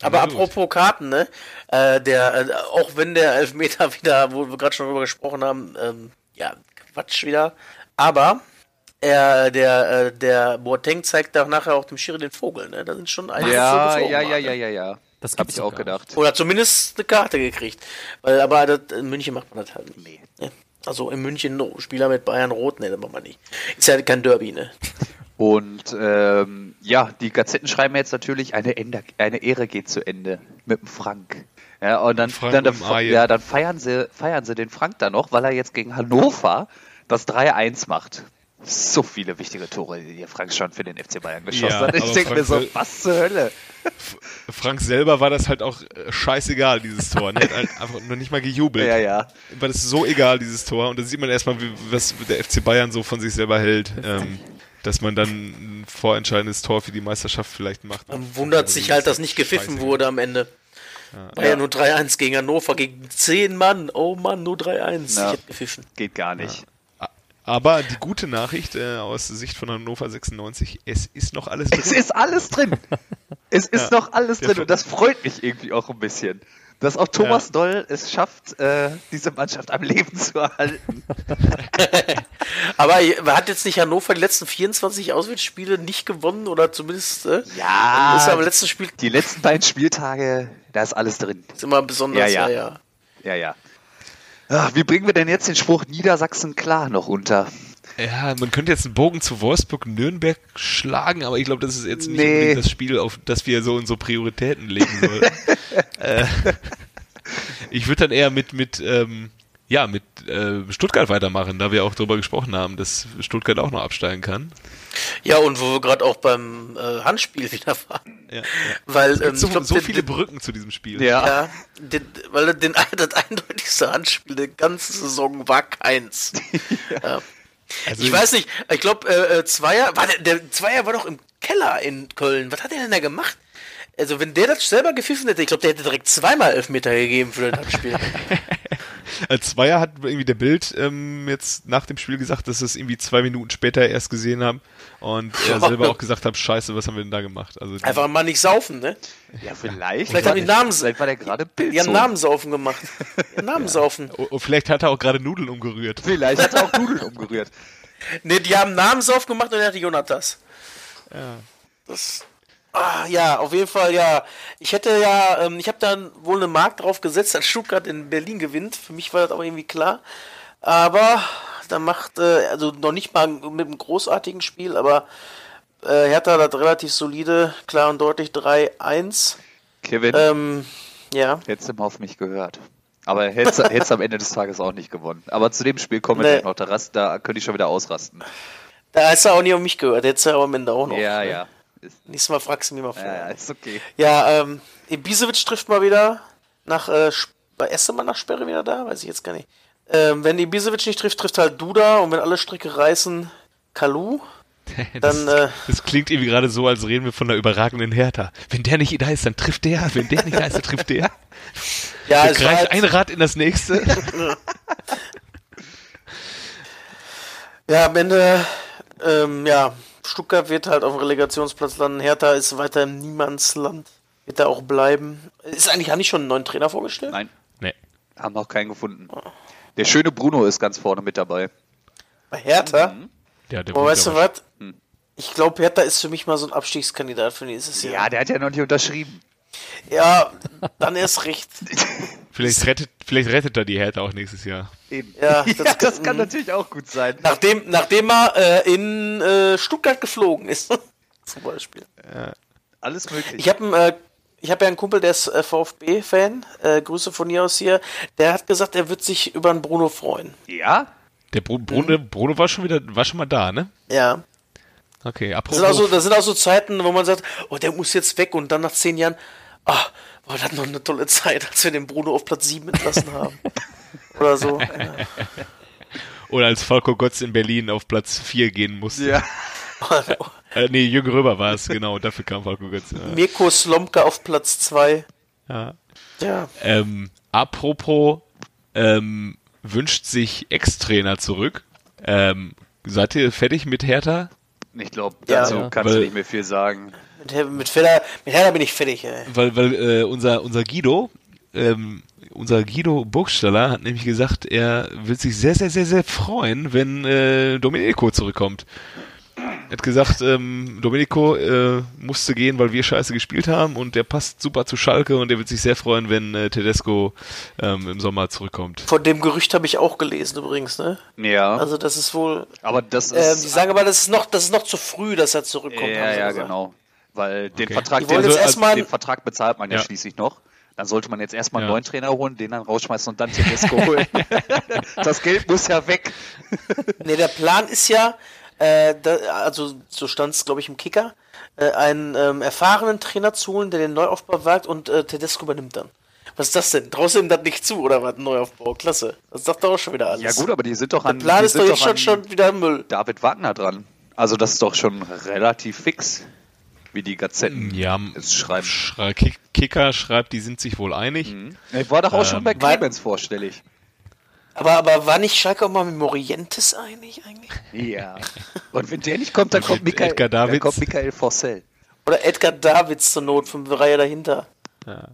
Aber apropos Karten, ne? Äh, der, äh, auch wenn der Elfmeter wieder, wo wir gerade schon drüber gesprochen haben, ähm, ja, Quatsch wieder. Aber er, der, äh, der Boateng zeigt da nachher auch dem Schiri den Vogel, ne? Da sind schon einige ja, Vögel ja, ja, Mann, ja, ne? ja, ja. Das Hab gibt's ich auch gedacht. Oder zumindest eine Karte gekriegt. Weil, aber das, in München macht man das halt nicht. Ne? Also in München no, Spieler mit Bayern Rot, ne, das macht man nicht. Ist ja kein Derby, ne? Und ähm, ja, die Gazetten schreiben jetzt natürlich, eine, Ende, eine Ehre geht zu Ende mit dem Frank. Ja, und dann, Frank dann, und dann, ja, dann feiern sie, feiern sie den Frank da noch, weil er jetzt gegen Hannover das 3-1 macht. So viele wichtige Tore, die der Frank schon für den FC Bayern geschossen Ja, hat. Ich denke mir Frank so, was zur Hölle? Frank selber war das halt auch äh, scheißegal, dieses Tor. Er hat halt einfach noch nicht mal gejubelt. Ja, ja. War das so egal, dieses Tor. Und da sieht man erstmal, wie, was der FC Bayern so von sich selber hält. Ähm, dass man dann ein vorentscheidendes Tor für die Meisterschaft vielleicht macht. Man wundert sich halt, dass nicht gepfiffen Scheiße. wurde am Ende. War ja, nur 3-1 gegen Hannover, gegen 10 Mann. Oh Mann, nur 3-1. Ja. Ich hätte gepfiffen. Geht gar nicht. Aber die gute Nachricht äh, aus Sicht von Hannover 96, es ist noch alles drin. Es ist alles drin. Es ist Ja. noch alles drin und das freut mich irgendwie auch ein bisschen. Dass auch Thomas Ja. Doll es schafft, äh, diese Mannschaft am Leben zu erhalten. Aber hat jetzt nicht Hannover die letzten 24 Auswärtsspiele nicht gewonnen oder zumindest äh, Ja. ist am letzten Spiel Die letzten beiden Spieltage, da ist alles drin. ist immer besonders, Ja, ja, ja. ja. Ja, ja. Ach, wie bringen wir denn jetzt den Spruch Niedersachsen klar noch unter? Ja, man könnte jetzt einen Bogen zu Wolfsburg-Nürnberg schlagen, aber ich glaube, das ist jetzt nicht Nee. unbedingt das Spiel, auf das wir so unsere Prioritäten legen sollten. äh, ich würde dann eher mit, mit, ähm, ja, mit äh, Stuttgart weitermachen, da wir auch darüber gesprochen haben, dass Stuttgart auch noch absteigen kann. Ja, und wo wir gerade auch beim äh, Handspiel wieder waren. Ja, ja. Weil Es gibt ähm, so, glaub, so den- viele Brücken zu diesem Spiel. Ja. Ja, den, weil den, das eindeutigste Handspiel der ganzen Saison war keins. ja. Also Ich weiß nicht, ich glaube, äh, äh, Zweier, war der, der Zweier war doch im Keller in Köln. Was hat er denn da gemacht? Also, wenn der das selber gepfiffen hätte, ich glaube, der hätte direkt zweimal Elfmeter gegeben für das Handspiel. Als Zweier hat irgendwie der Bild ähm, jetzt nach dem Spiel gesagt, dass sie es irgendwie zwei Minuten später erst gesehen haben und er selber auch gesagt hat, scheiße, was haben wir denn da gemacht? Also Einfach mal nicht saufen, ne? Ja, vielleicht. Vielleicht haben die Namen- Vielleicht war der gerade Bild. Die haben Namensaufen gemacht. Ja, Namensaufen. Oh, oh, vielleicht hat er auch gerade Nudeln umgerührt. Vielleicht hat er auch Nudeln umgerührt. Ne, die haben Namensaufen gemacht und er hatte Jonatas. Ja. Das. Ah, ja, auf jeden Fall, ja. Ich hätte ja, ähm, ich habe dann wohl eine Mark drauf gesetzt, dass Stuttgart in Berlin gewinnt. Für mich war das aber irgendwie klar. Aber da macht, äh, also noch nicht mal mit einem großartigen Spiel, aber äh, Hertha hat relativ solide, klar und deutlich 3-1. Kevin, Ähm, ja. hättest du mal auf mich gehört. Aber hättest hättest am Ende des Tages auch nicht gewonnen. Aber zu dem Spiel kommen wir Nee. noch. Da, rast, da könnte ich schon wieder ausrasten. Da hast du auch nicht auf mich gehört, hättest du aber am Ende auch noch. Ja, ne? ja. Nächstes Mal fragst du mich mal vor. ja, ist okay. Ja, ähm, Ibisevic trifft mal wieder nach, äh, erste Mal nach Sperre wieder da? Weiß ich jetzt gar nicht. Ähm, wenn Ibisevic nicht trifft, trifft halt Duda und wenn alle Stricke reißen, Kalu. Das, Dann, äh, das klingt irgendwie gerade so, als reden wir von einer überragenden Hertha. Wenn der nicht da ist, dann trifft der. Wenn der nicht da ist, dann trifft der. Ja, Der es greift halt, ein Rad in das nächste. ja, am Ende, ähm, ja, Stuttgart wird halt auf dem Relegationsplatz landen. Hertha ist weiter im Niemandsland. Wird da auch bleiben. Ist eigentlich, haben die schon einen neuen Trainer vorgestellt? Nein, Nee. haben noch keinen gefunden. Der schöne Bruno ist ganz vorne mit dabei. Bei Hertha? Ja, der Aber weißt du was? Ich glaube, Hertha ist für mich mal so ein Abstiegskandidat für nächstes Jahr. Ja, der hat ja noch nicht unterschrieben. Ja, dann erst recht. Vielleicht rettet, vielleicht rettet er die Hertha auch nächstes Jahr. Eben. Ja, ja das- das, kann mhm. natürlich auch gut sein. Nachdem, nachdem er äh, in äh, Stuttgart geflogen ist. Zum Beispiel. Alles möglich. Ich habe äh, ich hab ja einen Kumpel, der ist äh, VfB-Fan. Äh, Grüße von hier aus hier. Der hat gesagt, er wird sich über einen Bruno freuen. ja? Der Bru Bruno, Bruno war schon wieder, war schon mal da, ne? Ja. Okay, Das apropos. sind, auch so, das sind auch so Zeiten, wo man sagt, oh, der muss jetzt weg und dann nach zehn Jahren, ah, war das noch eine tolle Zeit, als wir den Bruno auf Platz 7 entlassen haben. Oder so. Ja. Oder als Falco Götz in Berlin auf Platz 4 gehen musste. Ja. Äh, nee, Jürgen Röber war es, genau. Dafür kam Falco Götz. Ja. Mirko Slomka auf Platz 2. Ja. Ja. Ähm, apropos, ähm, wünscht sich Ex-Trainer zurück. Ähm, seid ihr fertig mit Hertha? Ich glaube, Ja. dazu Ja. kannst du Weil- nicht mehr viel sagen. Mit, mit, Feder, mit Herder bin ich fertig, ey. Weil, weil äh, unser, unser Guido, ähm, unser Guido Burgstaller hat nämlich gesagt, er will sich sehr, sehr, sehr, sehr freuen, wenn äh, Domenico zurückkommt. Er hat gesagt, ähm, Domenico äh, musste gehen, weil wir scheiße gespielt haben und der passt super zu Schalke und er wird sich sehr freuen, wenn äh, Tedesco ähm, im Sommer zurückkommt. Von dem Gerücht habe ich auch gelesen übrigens, ne? Ja, Also das ist wohl. aber das Ähm, ist. die sagen aber, das ist noch, das ist noch zu früh, dass er zurückkommt. ja, ja, gesagt. genau. Weil den Okay. Vertrag, den, jetzt erstmal- den Vertrag bezahlt man ja, Ja. schließlich noch. Dann sollte man jetzt erstmal einen Ja. neuen Trainer holen, den dann rausschmeißen und dann Tedesco holen. das Geld muss ja weg. Nee, der Plan ist ja, äh, da, also so stand es, glaube ich, im Kicker, äh, einen ähm, erfahrenen Trainer zu holen, der den Neuaufbau wagt und äh, Tedesco übernimmt dann. Was ist das denn? Traust du ihm das nicht zu, oder was? Neuaufbau, klasse. Das sagt doch auch schon wieder alles. Ja gut, aber die sind doch an, Der Plan ist doch jetzt schon, schon wieder Müll. David Wagner dran. Also das ist doch schon relativ fix, wie die Gazetten Ja, es schreiben. Schrei Kick- Kicker schreibt, die sind sich wohl einig. Ich war doch auch schon Ähm, bei weil- Clemens vorstellig. Aber, aber war nicht Schalke auch mal mit Morientes einig eigentlich? Ja. Und wenn der nicht kommt, dann kommt Michael, Edgar dann kommt Michael Forssell. Oder Edgar Davids zur Not, fünf Reihe dahinter. Ja,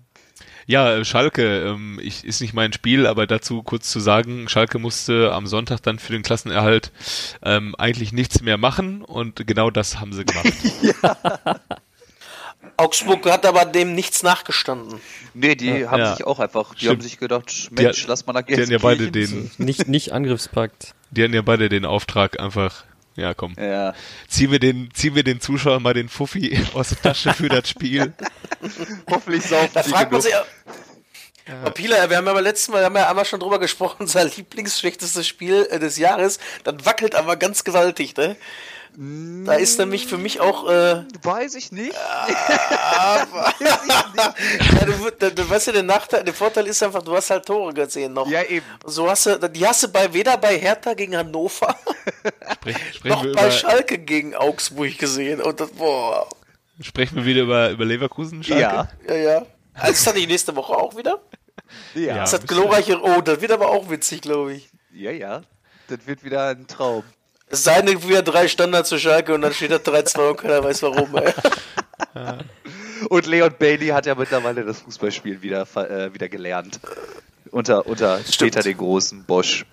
äh, Schalke ähm, ich, ist nicht mein Spiel, aber dazu kurz zu sagen, Schalke musste am Sonntag dann für den Klassenerhalt ähm, eigentlich nichts mehr machen und genau das haben sie gemacht. Augsburg hat aber dem nichts nachgestanden. Nee, die haben Ja. sich auch einfach, die Stimmt. haben sich gedacht, Mensch, hat- lass mal nach Die hatten ja beide den, Nicht, nicht Angriffspakt. die hatten ja beide den Auftrag einfach, ja komm, Ja. ziehen wir den, ziehen wir den Zuschauern mal den Fuffi aus der Tasche für das Spiel. Hoffentlich saufen Da fragt man genug. sich, ja. Pila, wir haben ja beim letzten Mal, wir haben ja einmal schon drüber gesprochen, unser lieblingsschlechtestes Spiel äh, des Jahres, das wackelt aber ganz gewaltig, ne? Da ist nämlich für mich auch, äh, Weiß ich nicht. ja, du, du, du weißt ja, der Nachteil, der Vorteil ist einfach, du hast halt Tore gesehen noch. Ja, eben. So hast du, die hast du bei, weder bei Hertha gegen Hannover, Sprech, sprechen, noch wir bei über, Schalke gegen Augsburg gesehen. Und das, boah, sprechen wir wieder über, über Leverkusen, Schalke? Ja. ja, ja. Also ist das nicht nächste Woche auch wieder? Ja. Das hat glorreiche, oh, das wird aber auch witzig, glaube ich. Ja, ja. Das wird wieder ein Traum. Es sei denn, wieder drei Standards zu Schalke und dann steht da 3-2 und keiner weiß warum. Ey. Und Leon Bailey hat ja mittlerweile das Fußballspielen wieder, äh, wieder gelernt. Unter, unter später den großen Bosch.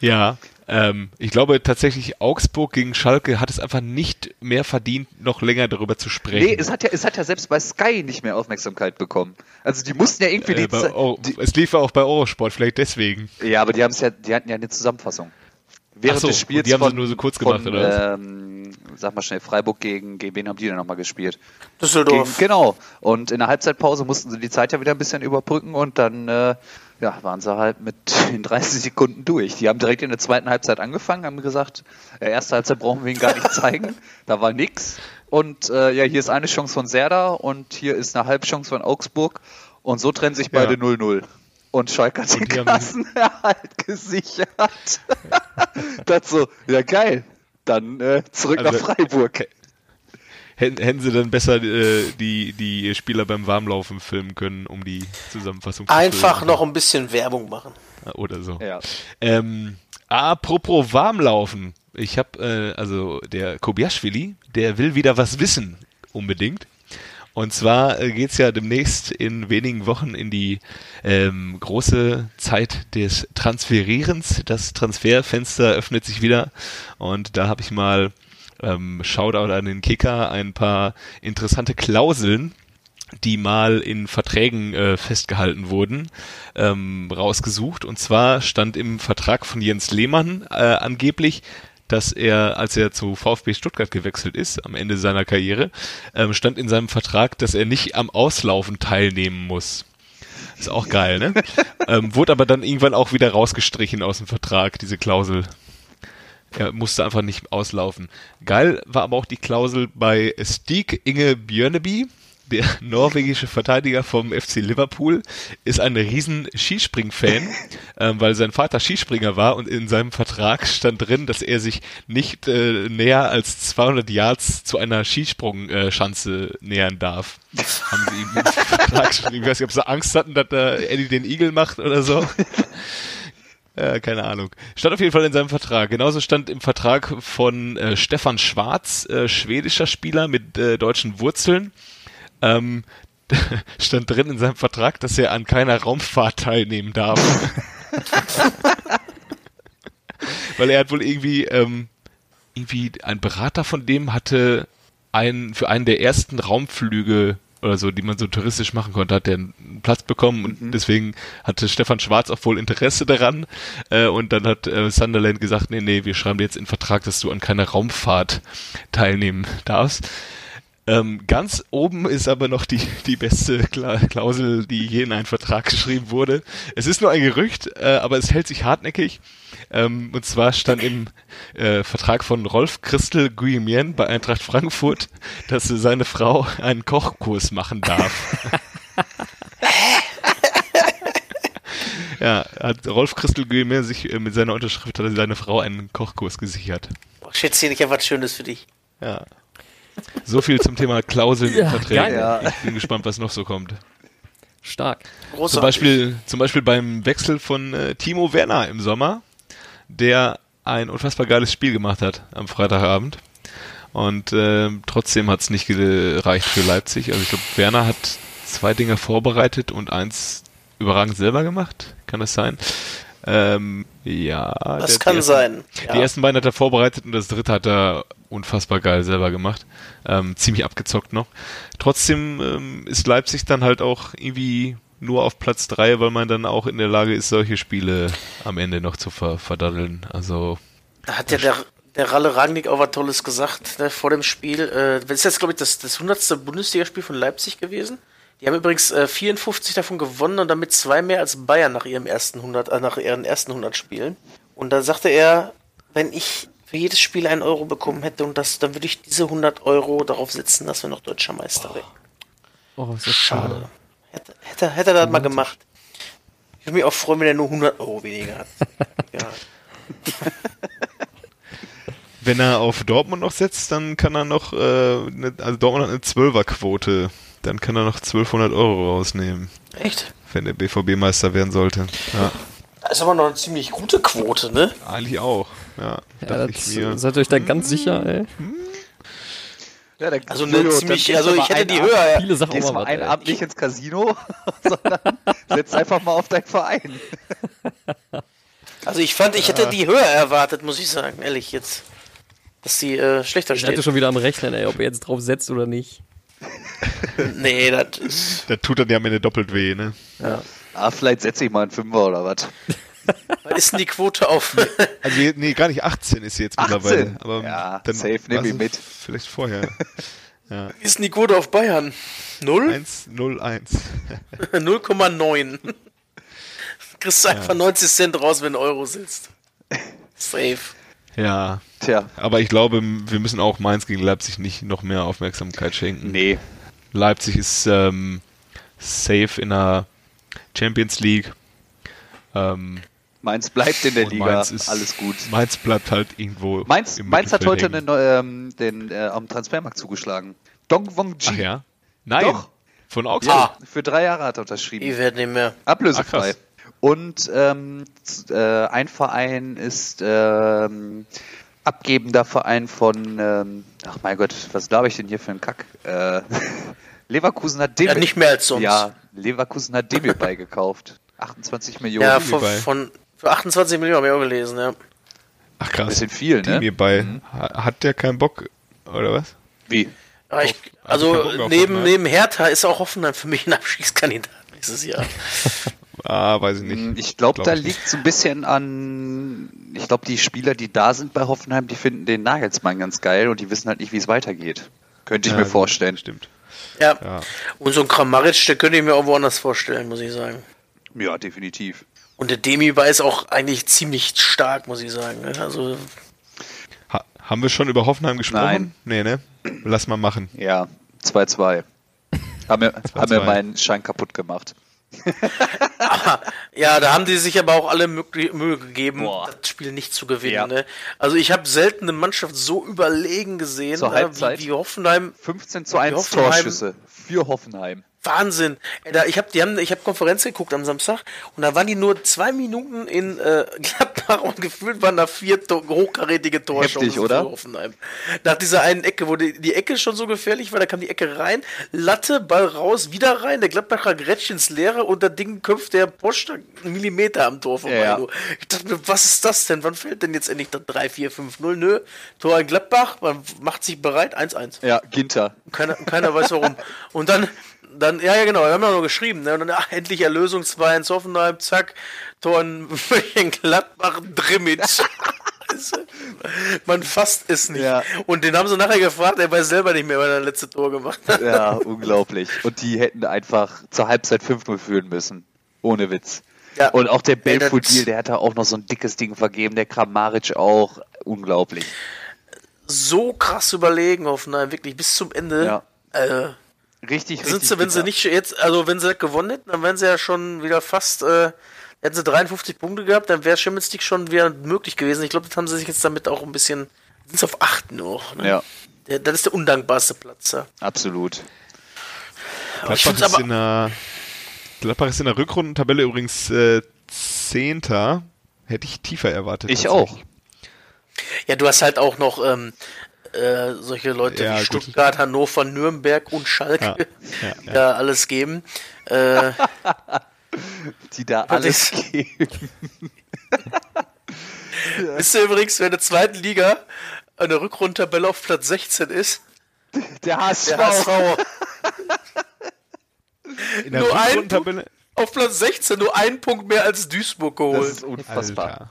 Ja, ähm, ich glaube tatsächlich Augsburg gegen Schalke hat es einfach nicht mehr verdient, noch länger darüber zu sprechen. Nee, es hat, ja, es hat ja selbst bei Sky nicht mehr Aufmerksamkeit bekommen. Also die mussten ja irgendwie äh, die, bei Euro, die es lief ja auch bei Eurosport, vielleicht deswegen. Ja, aber die haben es ja, die hatten ja eine Zusammenfassung. Während so, des Spiels und die haben sie von, nur so kurz von, gemacht, oder was? Ähm, sag mal schnell, Freiburg gegen, gegen wen haben die denn nochmal gespielt? Gegen, Düsseldorf. genau. Und in der Halbzeitpause mussten sie die Zeit ja wieder ein bisschen überbrücken und dann äh, ja, waren sie halt mit in 30 Sekunden durch. Die haben direkt in der zweiten Halbzeit angefangen, haben gesagt, äh, erste Halbzeit brauchen wir ihnen gar nicht zeigen. Da war nix. Und äh, ja, hier ist eine Chance von Serda und hier ist eine Halbchance von Augsburg. Und so trennen sich beide Ja. 0-0. Und Schalke hat den Und die haben- Klassenerhalt gesichert. das so, ja geil. Dann äh, zurück Also- nach Freiburg. Hätten, sie dann besser äh, die, die Spieler beim Warmlaufen filmen können, um die Zusammenfassung zu Einfach filmen. noch ein bisschen Werbung machen. Oder so. Ja. Ähm, apropos Warmlaufen. Ich habe, äh, also der Kobiaschwili, der will wieder was wissen, unbedingt. Und zwar äh, geht's ja demnächst in wenigen Wochen in die ähm, große Zeit des Transferierens. Das Transferfenster öffnet sich wieder und da habe ich mal ähm, Shoutout an den Kicker ein paar interessante Klauseln die mal in Verträgen äh, festgehalten wurden, ähm, rausgesucht. Und zwar stand im Vertrag von Jens Lehmann äh, angeblich, dass er, als er zu VfB Stuttgart gewechselt ist, am Ende seiner Karriere, ähm, stand in seinem Vertrag, dass er nicht am Auslaufen teilnehmen muss. Ist auch geil, ne? ähm, wurde aber dann irgendwann auch wieder rausgestrichen aus dem Vertrag, diese Klausel. Er musste einfach nicht auslaufen. Geil war aber auch die Klausel bei Stig Inge Björneby, der norwegische Verteidiger vom FC Liverpool, ist ein riesen Skispring-Fan, ähm, weil sein Vater Skispringer war und in seinem Vertrag stand drin, dass er sich nicht äh, näher als 200 Yards zu einer Skisprungschanze nähern darf. Haben sie ihm im Vertrag geschrieben. Ich weiß nicht, ob sie Angst hatten, dass da Eddie den Igel macht oder so. Äh, keine Ahnung. Stand auf jeden Fall in seinem Vertrag. Genauso stand im Vertrag von äh, Stefan Schwarz, äh, schwedischer Spieler mit äh, deutschen Wurzeln, ähm, stand drin in seinem Vertrag, dass er an keiner Raumfahrt teilnehmen darf. Weil er hat wohl irgendwie, ähm, irgendwie ein Berater von dem hatte einen, für einen der ersten Raumflüge oder so, die man so touristisch machen konnte, hat der einen Platz bekommen und deswegen hatte Stefan Schwarz auch wohl Interesse daran äh, und dann hat äh, Sunderland gesagt, nee, nee, wir schreiben dir jetzt in den Vertrag, dass du an keiner Raumfahrt teilnehmen darfst. Ähm, ganz oben ist aber noch die, die beste Kla Klausel, die je in einen Vertrag geschrieben wurde. Es ist nur ein Gerücht, äh, aber es hält sich hartnäckig. Ähm, und zwar stand im äh, Vertrag von Rolf Christel Guillemien bei Eintracht Frankfurt, dass seine Frau einen Kochkurs machen darf. ja, hat Rolf Christel Guillemien sich äh, mit seiner Unterschrift hat seine Frau einen Kochkurs gesichert. Schätzchen, ich habe was Schönes für dich. Ja. So viel zum Thema Klauseln in Ja, Verträgen. Ja. Ich bin gespannt, was noch so kommt. Stark. Großartig. Zum Beispiel, zum Beispiel beim Wechsel von äh, Timo Werner im Sommer, der ein unfassbar geiles Spiel gemacht hat am Freitagabend. Und äh, trotzdem hat es nicht gereicht für Leipzig. Also ich glaube, Werner hat zwei Dinge vorbereitet und eins überragend selber gemacht. Kann das sein? Ähm, ja. Das der- kann die ersten, sein. Die Ja. ersten beiden hat er vorbereitet und das dritte hat er unfassbar geil selber gemacht. Ähm, ziemlich abgezockt noch. Trotzdem ähm, ist Leipzig dann halt auch irgendwie nur auf Platz drei, weil man dann auch in der Lage ist, solche Spiele am Ende noch zu ver verdaddeln. Also Da hat ja der, der Ralle Rangnick auch was Tolles gesagt ne, vor dem Spiel. Äh, das ist jetzt, glaube ich, das, das 100. Bundesligaspiel von Leipzig gewesen. Die haben übrigens äh, 54 davon gewonnen und damit zwei mehr als Bayern nach ihrem ersten 100, äh, nach ihren ersten 100 Spielen. Und da sagte er, wenn ich für jedes Spiel einen Euro bekommen hätte und das, dann würde ich diese 100 Euro darauf setzen, dass wir noch deutscher Meister werden. Oh, ist das Schade. schade. Hätte, hätte, hätte er das mal gemacht. Ich würde mich auch freuen, wenn er nur 100 Euro weniger hat. ja. wenn er auf Dortmund noch setzt, dann kann er noch, äh, ne, also Dortmund hat eine Zwölferquote. Dann kann er noch 1200 Euro rausnehmen, Echt? wenn der BVB Meister werden sollte. Ja, Das ist aber noch eine ziemlich gute Quote, ne? eigentlich auch. Ja, Ja, das, ich mir. seid ihr euch da ganz sicher, ey? Ja, dann- Also eine ziemlich, also ich hätte die höher. Viele Sachen Gehst mal einen Abend nicht ins Casino, sondern setzt einfach mal auf deinen Verein. Also ich fand, ich hätte die höher erwartet, muss ich sagen, ehrlich jetzt. Dass die äh, schlechter Ich hatte steht. schon wieder am Rechnen, ey, ob ihr jetzt drauf setzt oder nicht. Nee, das ist. Da tut dann ja am Ende doppelt weh, ne? Ah, vielleicht setze ich mal einen Fünfer oder was. Was ist denn die Quote auf? Also, nee, gar nicht 18 ist sie jetzt 18? mittlerweile. Aber Ja, dann safe, nehm war ich mit. Vielleicht vorher. Wie ist denn die Quote auf Bayern? Null? 1, 0, 1. 0,9. Kriegst du einfach 90 Cent raus, wenn ein Euro sitzt. Safe. Ja, Tja, aber ich glaube, wir müssen auch Mainz gegen Leipzig nicht noch mehr Aufmerksamkeit schenken. nee. Leipzig ist ähm, safe in der Champions League. Ähm, Mainz bleibt in der Liga. Mainz ist, Alles gut. Mainz bleibt halt irgendwo. Mainz, im Mainz hat heute hängen. eine, neue, ähm, den, äh, am Transfermarkt zugeschlagen. Dong Wong Ji. Ach ja? Nein. Doch. Von Augsburg. Ah. Für drei Jahre hat er unterschrieben. Die werden nicht mehr. Ablösefrei. Krass. Und ähm, äh, ein Verein ist ähm, abgebender Verein von, ähm, ach mein Gott, was glaube ich denn hier für ein Kack? Äh, Leverkusen hat Demir. Ja, nicht mehr als sonst. Ja, Leverkusen hat Demir beigekauft. 28 Millionen. Ja, ein von, von für 28 Millionen habe ich auch gelesen, ja. Ach krass. bisschen viel, Die ne? mir bei. Ha- Hat der keinen Bock? Oder was? Wie? Ich, also also neben, neben Hertha ist auch Hoffenheim für mich ein Abstiegskandidat nächstes Jahr. Ah, weiß ich nicht. Ich glaube, Glaub da ich nicht. liegt so ein bisschen an. Ich glaube, die Spieler, die da sind bei Hoffenheim, die finden den Nagelsmann ganz geil und die wissen halt nicht, wie es weitergeht. Könnte ich Ja, mir vorstellen. Stimmt. Ja. Ja. Und so ein Kramaric, der könnte ich mir auch woanders vorstellen, muss ich sagen. Ja, definitiv. Und der Demi ist auch eigentlich ziemlich stark, muss ich sagen. ne? Also, Ha haben wir schon über Hoffenheim gesprochen? Nein. Nee, ne? Lass mal machen. Ja, 2-2. Haben mir, haben 2-2. meinen Schein kaputt gemacht. Ja, da haben die sich aber auch alle Mühe gegeben, Boah. das Spiel nicht zu gewinnen. Ja. Ne? Also ich habe selten eine Mannschaft so überlegen gesehen, Zur ne, Halbzeit? wie, wie Hoffenheim 15 zu 1 Hoffenheim- Torschüsse für Hoffenheim. Wahnsinn. Da, ich habe die haben, ich Konferenz geguckt am Samstag und da waren die nur zwei Minuten in äh, Gladbach und gefühlt waren da vier to hochkarätige Torchancen oder? Nach dieser einen Ecke, wo die, die Ecke schon so gefährlich war, da kam die Ecke rein, Latte, Ball raus, wieder rein, der Gladbacher grätscht ins Leere und das Ding köpft der Post einen Millimeter am Tor vorbei. Ja. Ich dachte mir, was ist das denn? Wann fällt denn jetzt endlich das 3, 4, 5, 0? Nö, Tor in Gladbach, man macht sich bereit, 1-1. Ja, Ginter. Keiner, keiner weiß warum. Und dann, dann, ja, ja, genau, wir haben ja noch geschrieben, ne? Und dann, ach, endlich Erlösung 2 ins Hoffenheim, zack, Tor in Gladbach, Drimmitsch. Man fasst es nicht. Ja. Und den haben sie nachher gefragt, er weiß selber nicht mehr, wann er das letzte Tor gemacht hat. Ja, unglaublich. Und die hätten einfach zur Halbzeit 5-0 führen müssen. Ohne Witz. Ja. Und auch der Belfodil, der hat da auch noch so ein dickes Ding vergeben, der Kramaric auch. Unglaublich. So krass überlegen, Hoffenheim, wirklich bis zum Ende. Ja. Äh, Richtig, sind richtig. sie, wenn sie nicht jetzt, also wenn sie gewonnen hätten, dann wären sie ja schon wieder fast, äh, hätten sie 53 Punkte gehabt, dann wäre League schon wieder möglich gewesen. Ich glaube, das haben sie sich jetzt damit auch ein bisschen, sind sie auf 8 nur. Ne? Ja, Der, das ist der undankbarste Platz. Ja. absolut. Aber ich Gladbach ist, aber, in der, Gladbach ist in der Rückrundentabelle übrigens äh, Zehnter. Hätte ich tiefer erwartet. Ich tatsächlich. ja, du hast halt auch noch ähm, äh, solche Leute Ja, wie gut. Stuttgart, Hannover, Nürnberg und Schalke, Ja, ja, die da alles geben. Äh, Die da alles ist- geben. Wisst ihr übrigens, wer in der zweiten Liga eine Rückrundtabelle auf Platz 16 ist? Der HSV. Der HSV. In der Nur ein Rückrundentabelle. auf Platz 16 nur einen Punkt mehr als Duisburg Das geholt. ist unfassbar. Alter.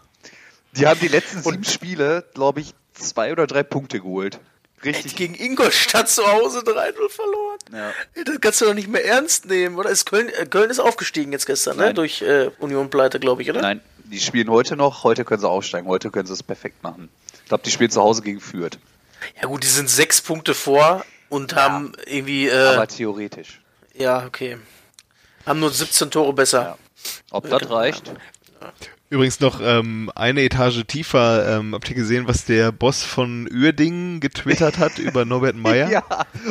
Die haben die letzten sieben Spiele, glaube ich, zwei oder drei Punkte geholt. Richtig. Gegen Ingolstadt zu Hause 3-0 verloren. Ja. Ey, Das kannst du doch nicht mehr ernst nehmen, oder? Ist Köln, äh, Köln ist aufgestiegen jetzt gestern, ne? Nein. Durch äh, Union Pleite, glaube ich, oder? Nein, die spielen heute noch. Heute können sie aufsteigen. Heute können sie es perfekt machen. Ich glaube, die spielen zu Hause gegen Fürth. Ja gut, die sind sechs Punkte vor und haben irgendwie, äh, Aber theoretisch. ja, okay. Haben nur 17 Tore besser. Ja. Ob das reicht? Übrigens noch ähm, eine Etage tiefer, ähm, habt ihr gesehen, was der Boss von Uerdingen getwittert hat über Norbert Meyer? Ja.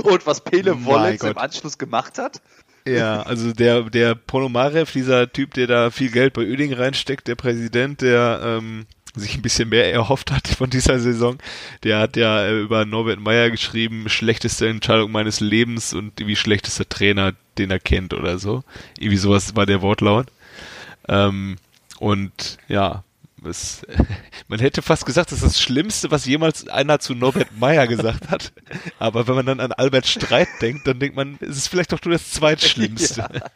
Und was Pele Wollitz im. Anschluss gemacht hat? Ja, also der, der Ponomarev, dieser Typ, der da viel Geld bei Uerdingen reinsteckt, der Präsident, der ähm, sich ein bisschen mehr erhofft hat von dieser Saison, der hat ja äh, über Norbert Meyer geschrieben, schlechteste Entscheidung meines Lebens und wie schlechtester Trainer, den er kennt oder so. Irgendwie sowas war der Wortlaut. Ähm, und ja, es, man hätte fast gesagt, das ist das Schlimmste, was jemals einer zu Norbert Meyer gesagt hat. Aber wenn man dann an Albert Streit denkt, dann denkt man, es ist vielleicht doch nur das Zweitschlimmste.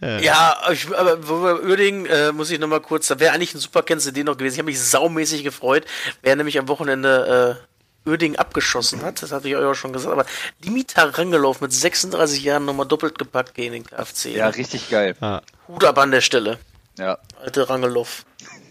Ja, ich, aber wo wir Uerdingen, äh, muss ich nochmal kurz, da wäre eigentlich ein super Kennst-CD noch gewesen. Ich habe mich saumäßig gefreut, wer nämlich am Wochenende äh, Uerdingen abgeschossen hat. Das hatte ich euch auch schon gesagt. Aber Dimitar Rangelov mit 36 Jahren nochmal doppelt gepackt gegen den KFC. Ja, ne? richtig geil. Ja, Hut ab an der Stelle. Ja. Alte Rangelov.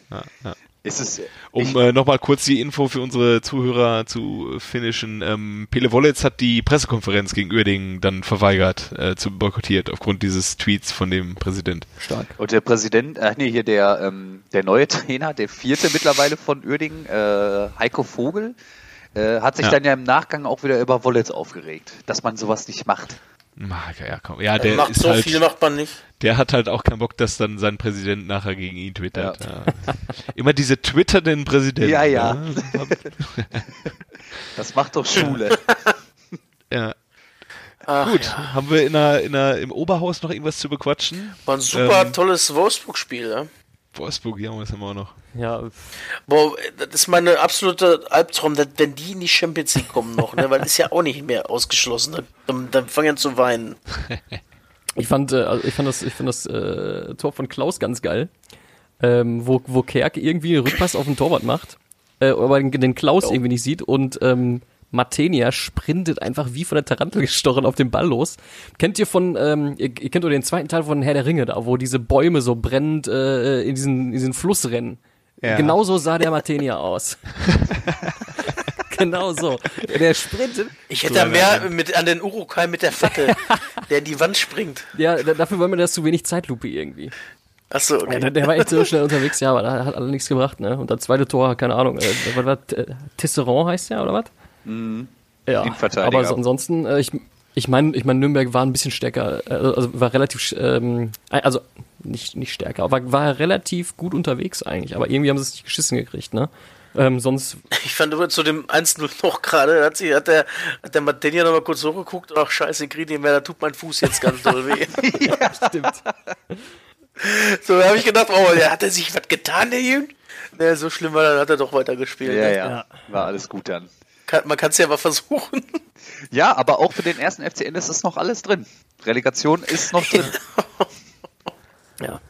ja, ja. Es ist, Um äh, nochmal kurz die Info für unsere Zuhörer zu finishen. Ähm, Pele Wollitz hat die Pressekonferenz gegen Uerdingen dann verweigert, äh, zu boykottiert, aufgrund dieses Tweets von dem Präsident. Stark. Und der Präsident, ach nee, hier der, ähm, der neue Trainer, der vierte mittlerweile von Uerdingen, äh, Heiko Vogel, äh, hat sich Ja. dann ja im Nachgang auch wieder über Wollitz aufgeregt, dass man sowas nicht macht. Ja, komm. Ja, der macht ist so halt, viel, macht man nicht. der hat halt auch keinen Bock, dass dann sein Präsident nachher gegen ihn twittert. Ja. Immer diese twitternden Präsidenten. Ja, ja. ne? Das macht doch Schule. ja. Ach, Gut, Ja. haben wir in einer, in einer, im Oberhaus noch irgendwas zu bequatschen? War ein super Ähm, tolles Wolfsburg-Spiel, ja. Wolfsburg, ja, was haben wir auch noch? Ja, Boah, das ist meine absolute Albtraum, wenn die in die Champions League kommen noch, ne? weil ist ja auch nicht mehr ausgeschlossen. Dann, dann fangen zu weinen. Ich fand, äh, also ich fand das, ich fand das äh, Tor von Klaus ganz geil, ähm, wo, wo Kerk irgendwie einen Rückpass auf den Torwart macht, äh, aber den, den Klaus irgendwie nicht sieht und ähm, Matenia sprintet einfach wie von der Tarantel gestochen auf den Ball los. Kennt ihr von, ähm, ihr, ihr kennt doch den zweiten Teil von Herr der Ringe da, wo diese Bäume so brennend äh, in diesen, in diesen Fluss rennen. Ja. Genauso sah der Matenia aus. genau so. Der sprintet. Ich hätte da mehr mit, an den Urukai mit der Fackel, der in die Wand springt. Ja, da- dafür war mir das zu wenig Zeitlupe irgendwie. Achso, Ja, okay. der, der war echt so schnell unterwegs, ja, aber da hat alle nichts gebracht, ne? Und das zweite Tor, keine Ahnung, äh, was war das? Äh, Tisserand heißt der, oder was? Mhm. Ja, aber so, ansonsten, äh, ich, ich meine, ich mein, Nürnberg war ein bisschen stärker, äh, also war relativ, ähm, also nicht, nicht stärker, aber war relativ gut unterwegs eigentlich, aber irgendwie haben sie es nicht geschissen gekriegt, ne? Ähm, sonst, Ich fand aber zu dem 1-0 noch gerade, da hat, sie, hat der, hat der Matenia noch mal kurz hochgeguckt, ach scheiße, mehr, da tut mein Fuß jetzt ganz doll weh. stimmt. so, da habe ich gedacht, oh, der hat er sich was getan, der Jüng? Ne, so schlimm war, dann hat er doch weitergespielt. Ja, ja, Ja. War alles gut dann. Kann, man kann es ja mal versuchen. Ja, aber auch für den ersten FCN ist es noch alles drin. Relegation ist noch drin. Ja.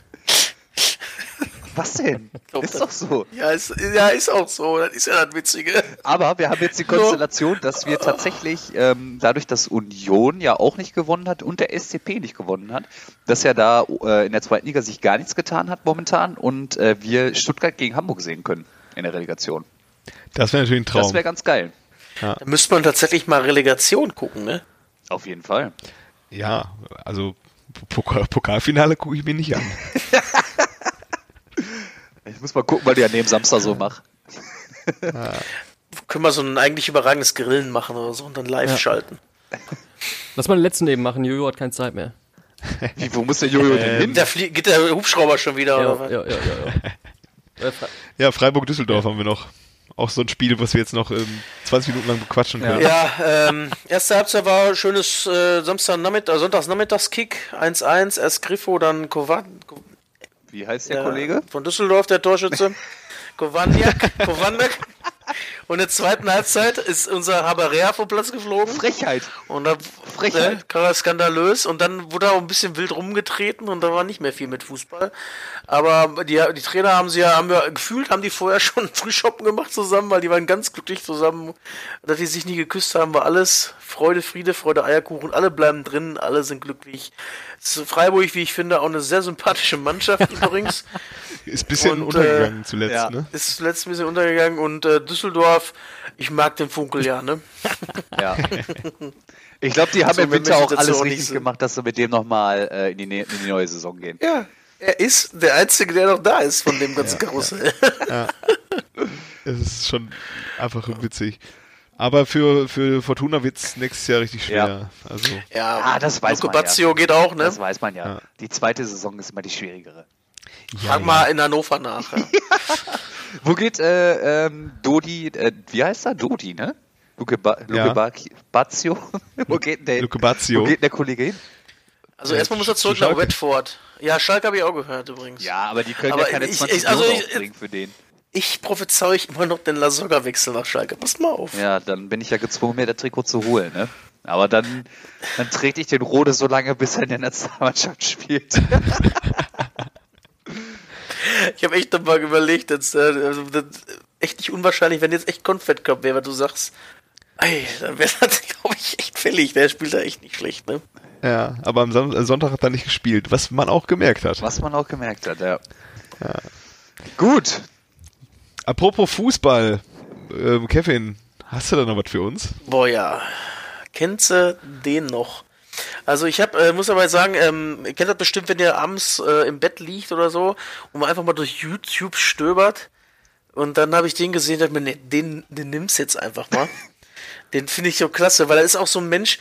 Was denn? glaub, Ist doch so. Ja, ist, ja, ist auch so, das ist ja das Witzige. Aber wir haben jetzt die Konstellation, dass wir tatsächlich ähm, dadurch, dass Union ja auch nicht gewonnen hat und der SCP nicht gewonnen hat, dass ja da äh, in der zweiten Liga sich gar nichts getan hat momentan und äh, wir Stuttgart gegen Hamburg sehen können in der Relegation. Das wäre natürlich ein Traum. Das wäre ganz geil. Da müsste man tatsächlich mal Relegation gucken, ne? Auf jeden Fall. ja, also Pokal Pokalfinale gucke ich mir nicht an. Ich muss mal gucken, weil die ja neben Samstag so macht. Können wir so ein eigentlich überragendes Grillen machen oder so und dann live Ja. schalten. Lass mal den letzten eben machen, Jojo hat keine Zeit mehr. Wie, wo muss der Jojo denn hin? Da flie- geht der Hubschrauber schon wieder, Ja, ja, ja, ja. ja. Äh, Ja, Freiburg-Düsseldorf haben wir noch. Auch so ein Spiel, was wir jetzt noch ähm, 20 Minuten lang bequatschen können. Ja, ähm, erste Halbzeit war schönes äh, Samstagnachmittag, äh, Sonntagsnachmittagskick, 1-1, erst Griffo, dann Kovac. Wie heißt der Ja, Kollege? Von Düsseldorf, der Torschütze. Kowaniak, Kowaniak. Und in der zweiten Halbzeit ist unser Haberea vom Platz geflogen. Frechheit. Und da Frechheit. ne, skandalös und dann wurde auch ein bisschen wild rumgetreten und da war nicht mehr viel mit Fußball. Aber die, die Trainer haben sie ja, haben ja gefühlt, haben die vorher schon Frühshoppen gemacht zusammen, weil die waren ganz glücklich zusammen. Dass die sich nie geküsst haben, war alles Freude, Friede, Freude, Eierkuchen. Alle bleiben drin, alle sind glücklich. Freiburg, wie ich finde, auch eine sehr sympathische Mannschaft übrigens. Ist ein bisschen Und, untergegangen zuletzt, ja. ne? Ist zuletzt ein bisschen untergegangen und äh, Düsseldorf, ich mag den Funkel ja, ne? Ja. Ich glaube, die haben So, im Winter auch alles auch richtig so- gemacht, dass sie mit dem nochmal äh, in, die, ne- in die neue Saison gehen. Ja, er ist der Einzige, der noch da ist von dem ganzen Karussell. Es ist schon einfach witzig. Aber für, für Fortuna wird's nächstes Jahr richtig schwer. Also, Ja, Ah, das weiß Luke man ja. Bazio geht auch, ne? Das weiß man ja. Ja. Die zweite Saison ist immer die schwierigere. Frag mal in Hannover nach. Ja. Wo geht äh, ähm, Dodi, äh, wie heißt er? Dodi, ne? Luke, ba Luke Ja. ba Bazio? Wo geht denn der, Luke Bazio. Wo geht denn der Kollege hin? Also Ja, erstmal muss er zu zurück nach. Redford. Ja, Schalke habe ich auch gehört übrigens. Ja, aber die können Aber ja keine ich- 20 ich- also Millionen ich- aufbringen für den. Ich prophezei euch immer noch den Lasogga-Wechsel nach Schalke. Pass mal auf. Ja, dann bin ich ja gezwungen, mir das Trikot zu holen, ne? Aber dann, dann trete ich den Rode so lange, bis er in der Nationalmannschaft spielt. Ich habe echt mal überlegt, jetzt, äh, also, das, ist echt nicht unwahrscheinlich, wenn jetzt echt Confed Cup wäre, weil du sagst, ey, dann wäre das, glaube ich, echt fällig. Der spielt da echt nicht schlecht, ne? ja, aber am äh, Sonntag hat er nicht gespielt, was man auch gemerkt hat. Was man auch gemerkt hat, ja. Gut. Apropos Fußball, ähm, Kevin, hast du da noch was für uns? Boah, ja. Kennst du den noch? Also ich hab, äh, muss aber sagen, ähm, ihr kennt das bestimmt, wenn ihr abends äh, im Bett liegt oder so und man einfach mal durch YouTube stöbert und dann habe ich den gesehen, dachte mir, nee, den, den nimmst jetzt einfach mal. den finde ich so klasse, weil er ist auch so ein Mensch,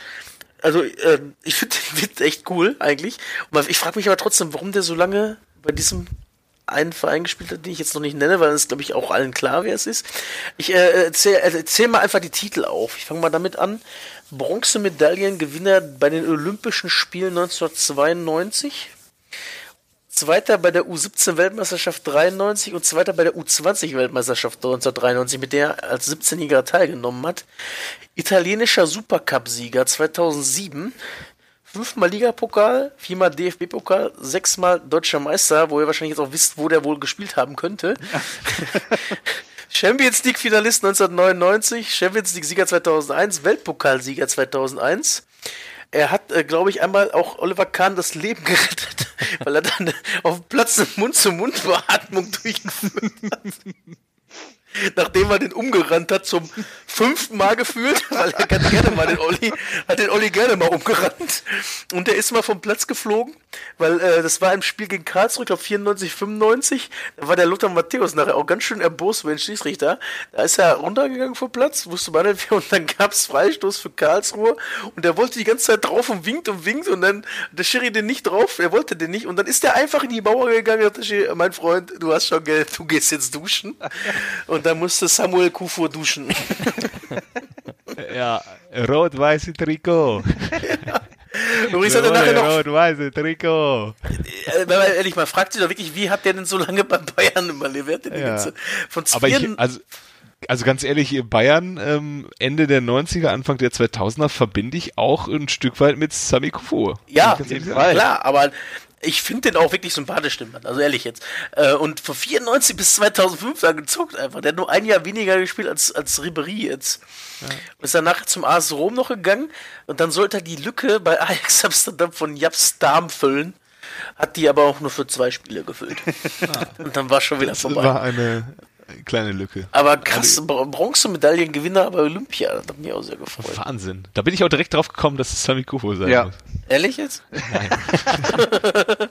also äh, ich finde den echt cool eigentlich. Und ich frage mich aber trotzdem, warum der so lange bei diesem einen Verein gespielt hat, den ich jetzt noch nicht nenne, weil es glaube ich auch allen klar, wer es ist. Ich äh, erzähl, äh, erzähl mal einfach die Titel auf. Ich fange mal damit an. Bronzemedaillengewinner bei den Olympischen Spielen 1992. Zweiter bei der U17-Weltmeisterschaft 93 und Zweiter bei der U20-Weltmeisterschaft 1993, mit der er als 17-Jähriger teilgenommen hat. Italienischer Supercup-Sieger 2007. Fünfmal Ligapokal, viermal DFB-Pokal, sechsmal deutscher Meister, wo ihr wahrscheinlich jetzt auch wisst, wo der wohl gespielt haben könnte. Champions League-Finalist 1999, Champions League-Sieger 2001, Weltpokalsieger 2001. Er hat, äh, glaube ich, einmal auch Oliver Kahn das Leben gerettet, weil er dann auf dem Platz eine Mund-zu-Mund-Beatmung durchgeführt hat. Nachdem er den umgerannt hat, zum fünften Mal gefühlt, weil er ganz gerne mal den Olli, hat den Olli gerne mal umgerannt. Und der ist mal vom Platz geflogen, weil äh, das war im Spiel gegen Karlsruhe, ich glaube 94, 95. Da war der Lothar Matthäus nachher auch ganz schön erbost über den Schiedsrichter. Da ist er runtergegangen vom Platz, wusste man nicht, und dann gab's Freistoß für Karlsruhe und der wollte die ganze Zeit drauf und winkt und winkt und dann der Schiri den nicht drauf, er wollte den nicht und dann ist der einfach in die Mauer gegangen und der Schiri, mein Freund, du hast schon Geld, du gehst jetzt duschen. Und dann musste Samuel Kufur duschen. Ja, rot-weiße Trikot. Übrigens hat er nachher noch, Rot-weiße Trikot. äh, wenn man ehrlich mal fragt sich doch wirklich, wie hat der denn so lange bei Bayern überlebt? Ja. ganze, von Aber ich, 24 also, also ganz ehrlich, Bayern ähm, Ende der 90er, Anfang der 2000er verbinde ich auch ein Stück weit mit Sami Kufu. Ja, klar, aber ich finde den auch wirklich sympathisch, den Mann. Also ehrlich jetzt. Äh, Und von 94 bis 2005 da gezockt einfach. Der hat nur ein Jahr weniger gespielt als, als Ribery jetzt. Und ist dann nachher zum AS Rom noch gegangen und dann sollte er die Lücke bei Ajax Amsterdam von Japs Darm füllen. Hat die aber auch nur für zwei Spiele gefüllt. Und dann war schon wieder Das vorbei. war eine kleine Lücke. Aber krass, Br- Bronzemedaillengewinner bei Olympia. Das hat mich auch sehr gefreut. Wahnsinn. Da bin ich auch direkt drauf gekommen, dass es Sami Kufu sein Ja. muss. Ehrlich jetzt?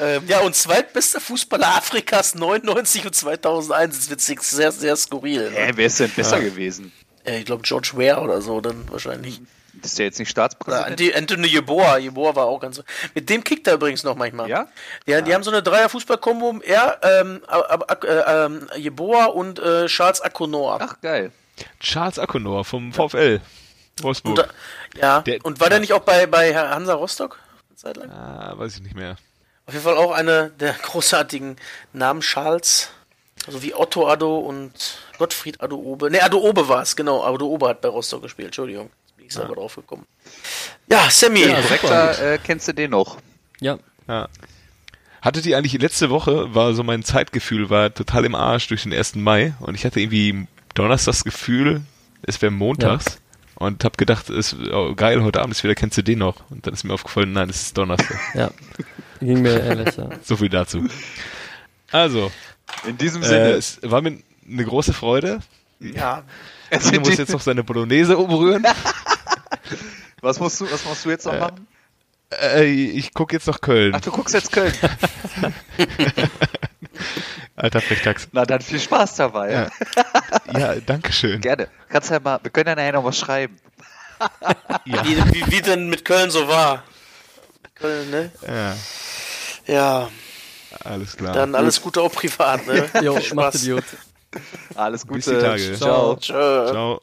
ähm, ja, und zweitbester Fußballer Afrikas 99 und 2001. Das wird sich sehr, sehr skurril. Ne? wer ist denn besser gewesen? Äh, ich glaube, George Ware oder so dann wahrscheinlich. Ist der jetzt nicht Staatspräsident? Anti- Anthony Yeboah. Yeboah war auch ganz. Mit dem kickt er übrigens noch manchmal. Ja? Ja, die haben so eine Dreier-Fußball-Kombo. Er, ähm, äh, ähm, Yeboah und äh, Charles Akonor. Ach, geil. Charles Akonor vom VfL Wolfsburg. Und, ja, Der- und war der nicht auch bei, bei Hansa Rostock? Eine Zeit lang? ah, weiß ich nicht mehr. Auf jeden Fall auch einer der großartigen Namen Charles. Also wie Otto Addo und Gottfried Addo Obe. Ne, Addo Obe war es, genau. Addo Obe hat bei Rostock gespielt, Entschuldigung. Ich selber drauf gekommen. Ja, Sammy. Ja, Direkter äh, kennst du den noch? Ja, Ja. Hattet ihr eigentlich letzte Woche, war so mein Zeitgefühl, war total im Arsch durch den 1. Mai und ich hatte irgendwie Donnerstags das Gefühl, es wäre montags und hab gedacht, es oh, geil, heute Abend ist wieder, kennst du den noch? Und dann ist mir aufgefallen, nein, es ist Donnerstag. ja. Ging mir ehrlich, ja. so viel dazu. Also, In diesem äh, Sinne. es war mir eine große Freude. Ja, Tine muss jetzt noch seine Bolognese umrühren. was, musst du, was musst du jetzt noch Äh, machen? Äh, ich gucke jetzt nach Köln. Ach, du guckst jetzt Köln. Alter Frechdachs. Na dann viel Spaß dabei. Ja. Ja, danke schön. Gerne. Kannst ja mal, wir können ja nachher noch was schreiben. Ja. wie, wie, wie denn mit Köln so war. Köln, ne? ja, Ja, alles klar. dann alles Gute auch privat, ne? Jo, Spaß. Idiot. Alles Gute. Bis die Tage. Ciao. Tschö. Ciao.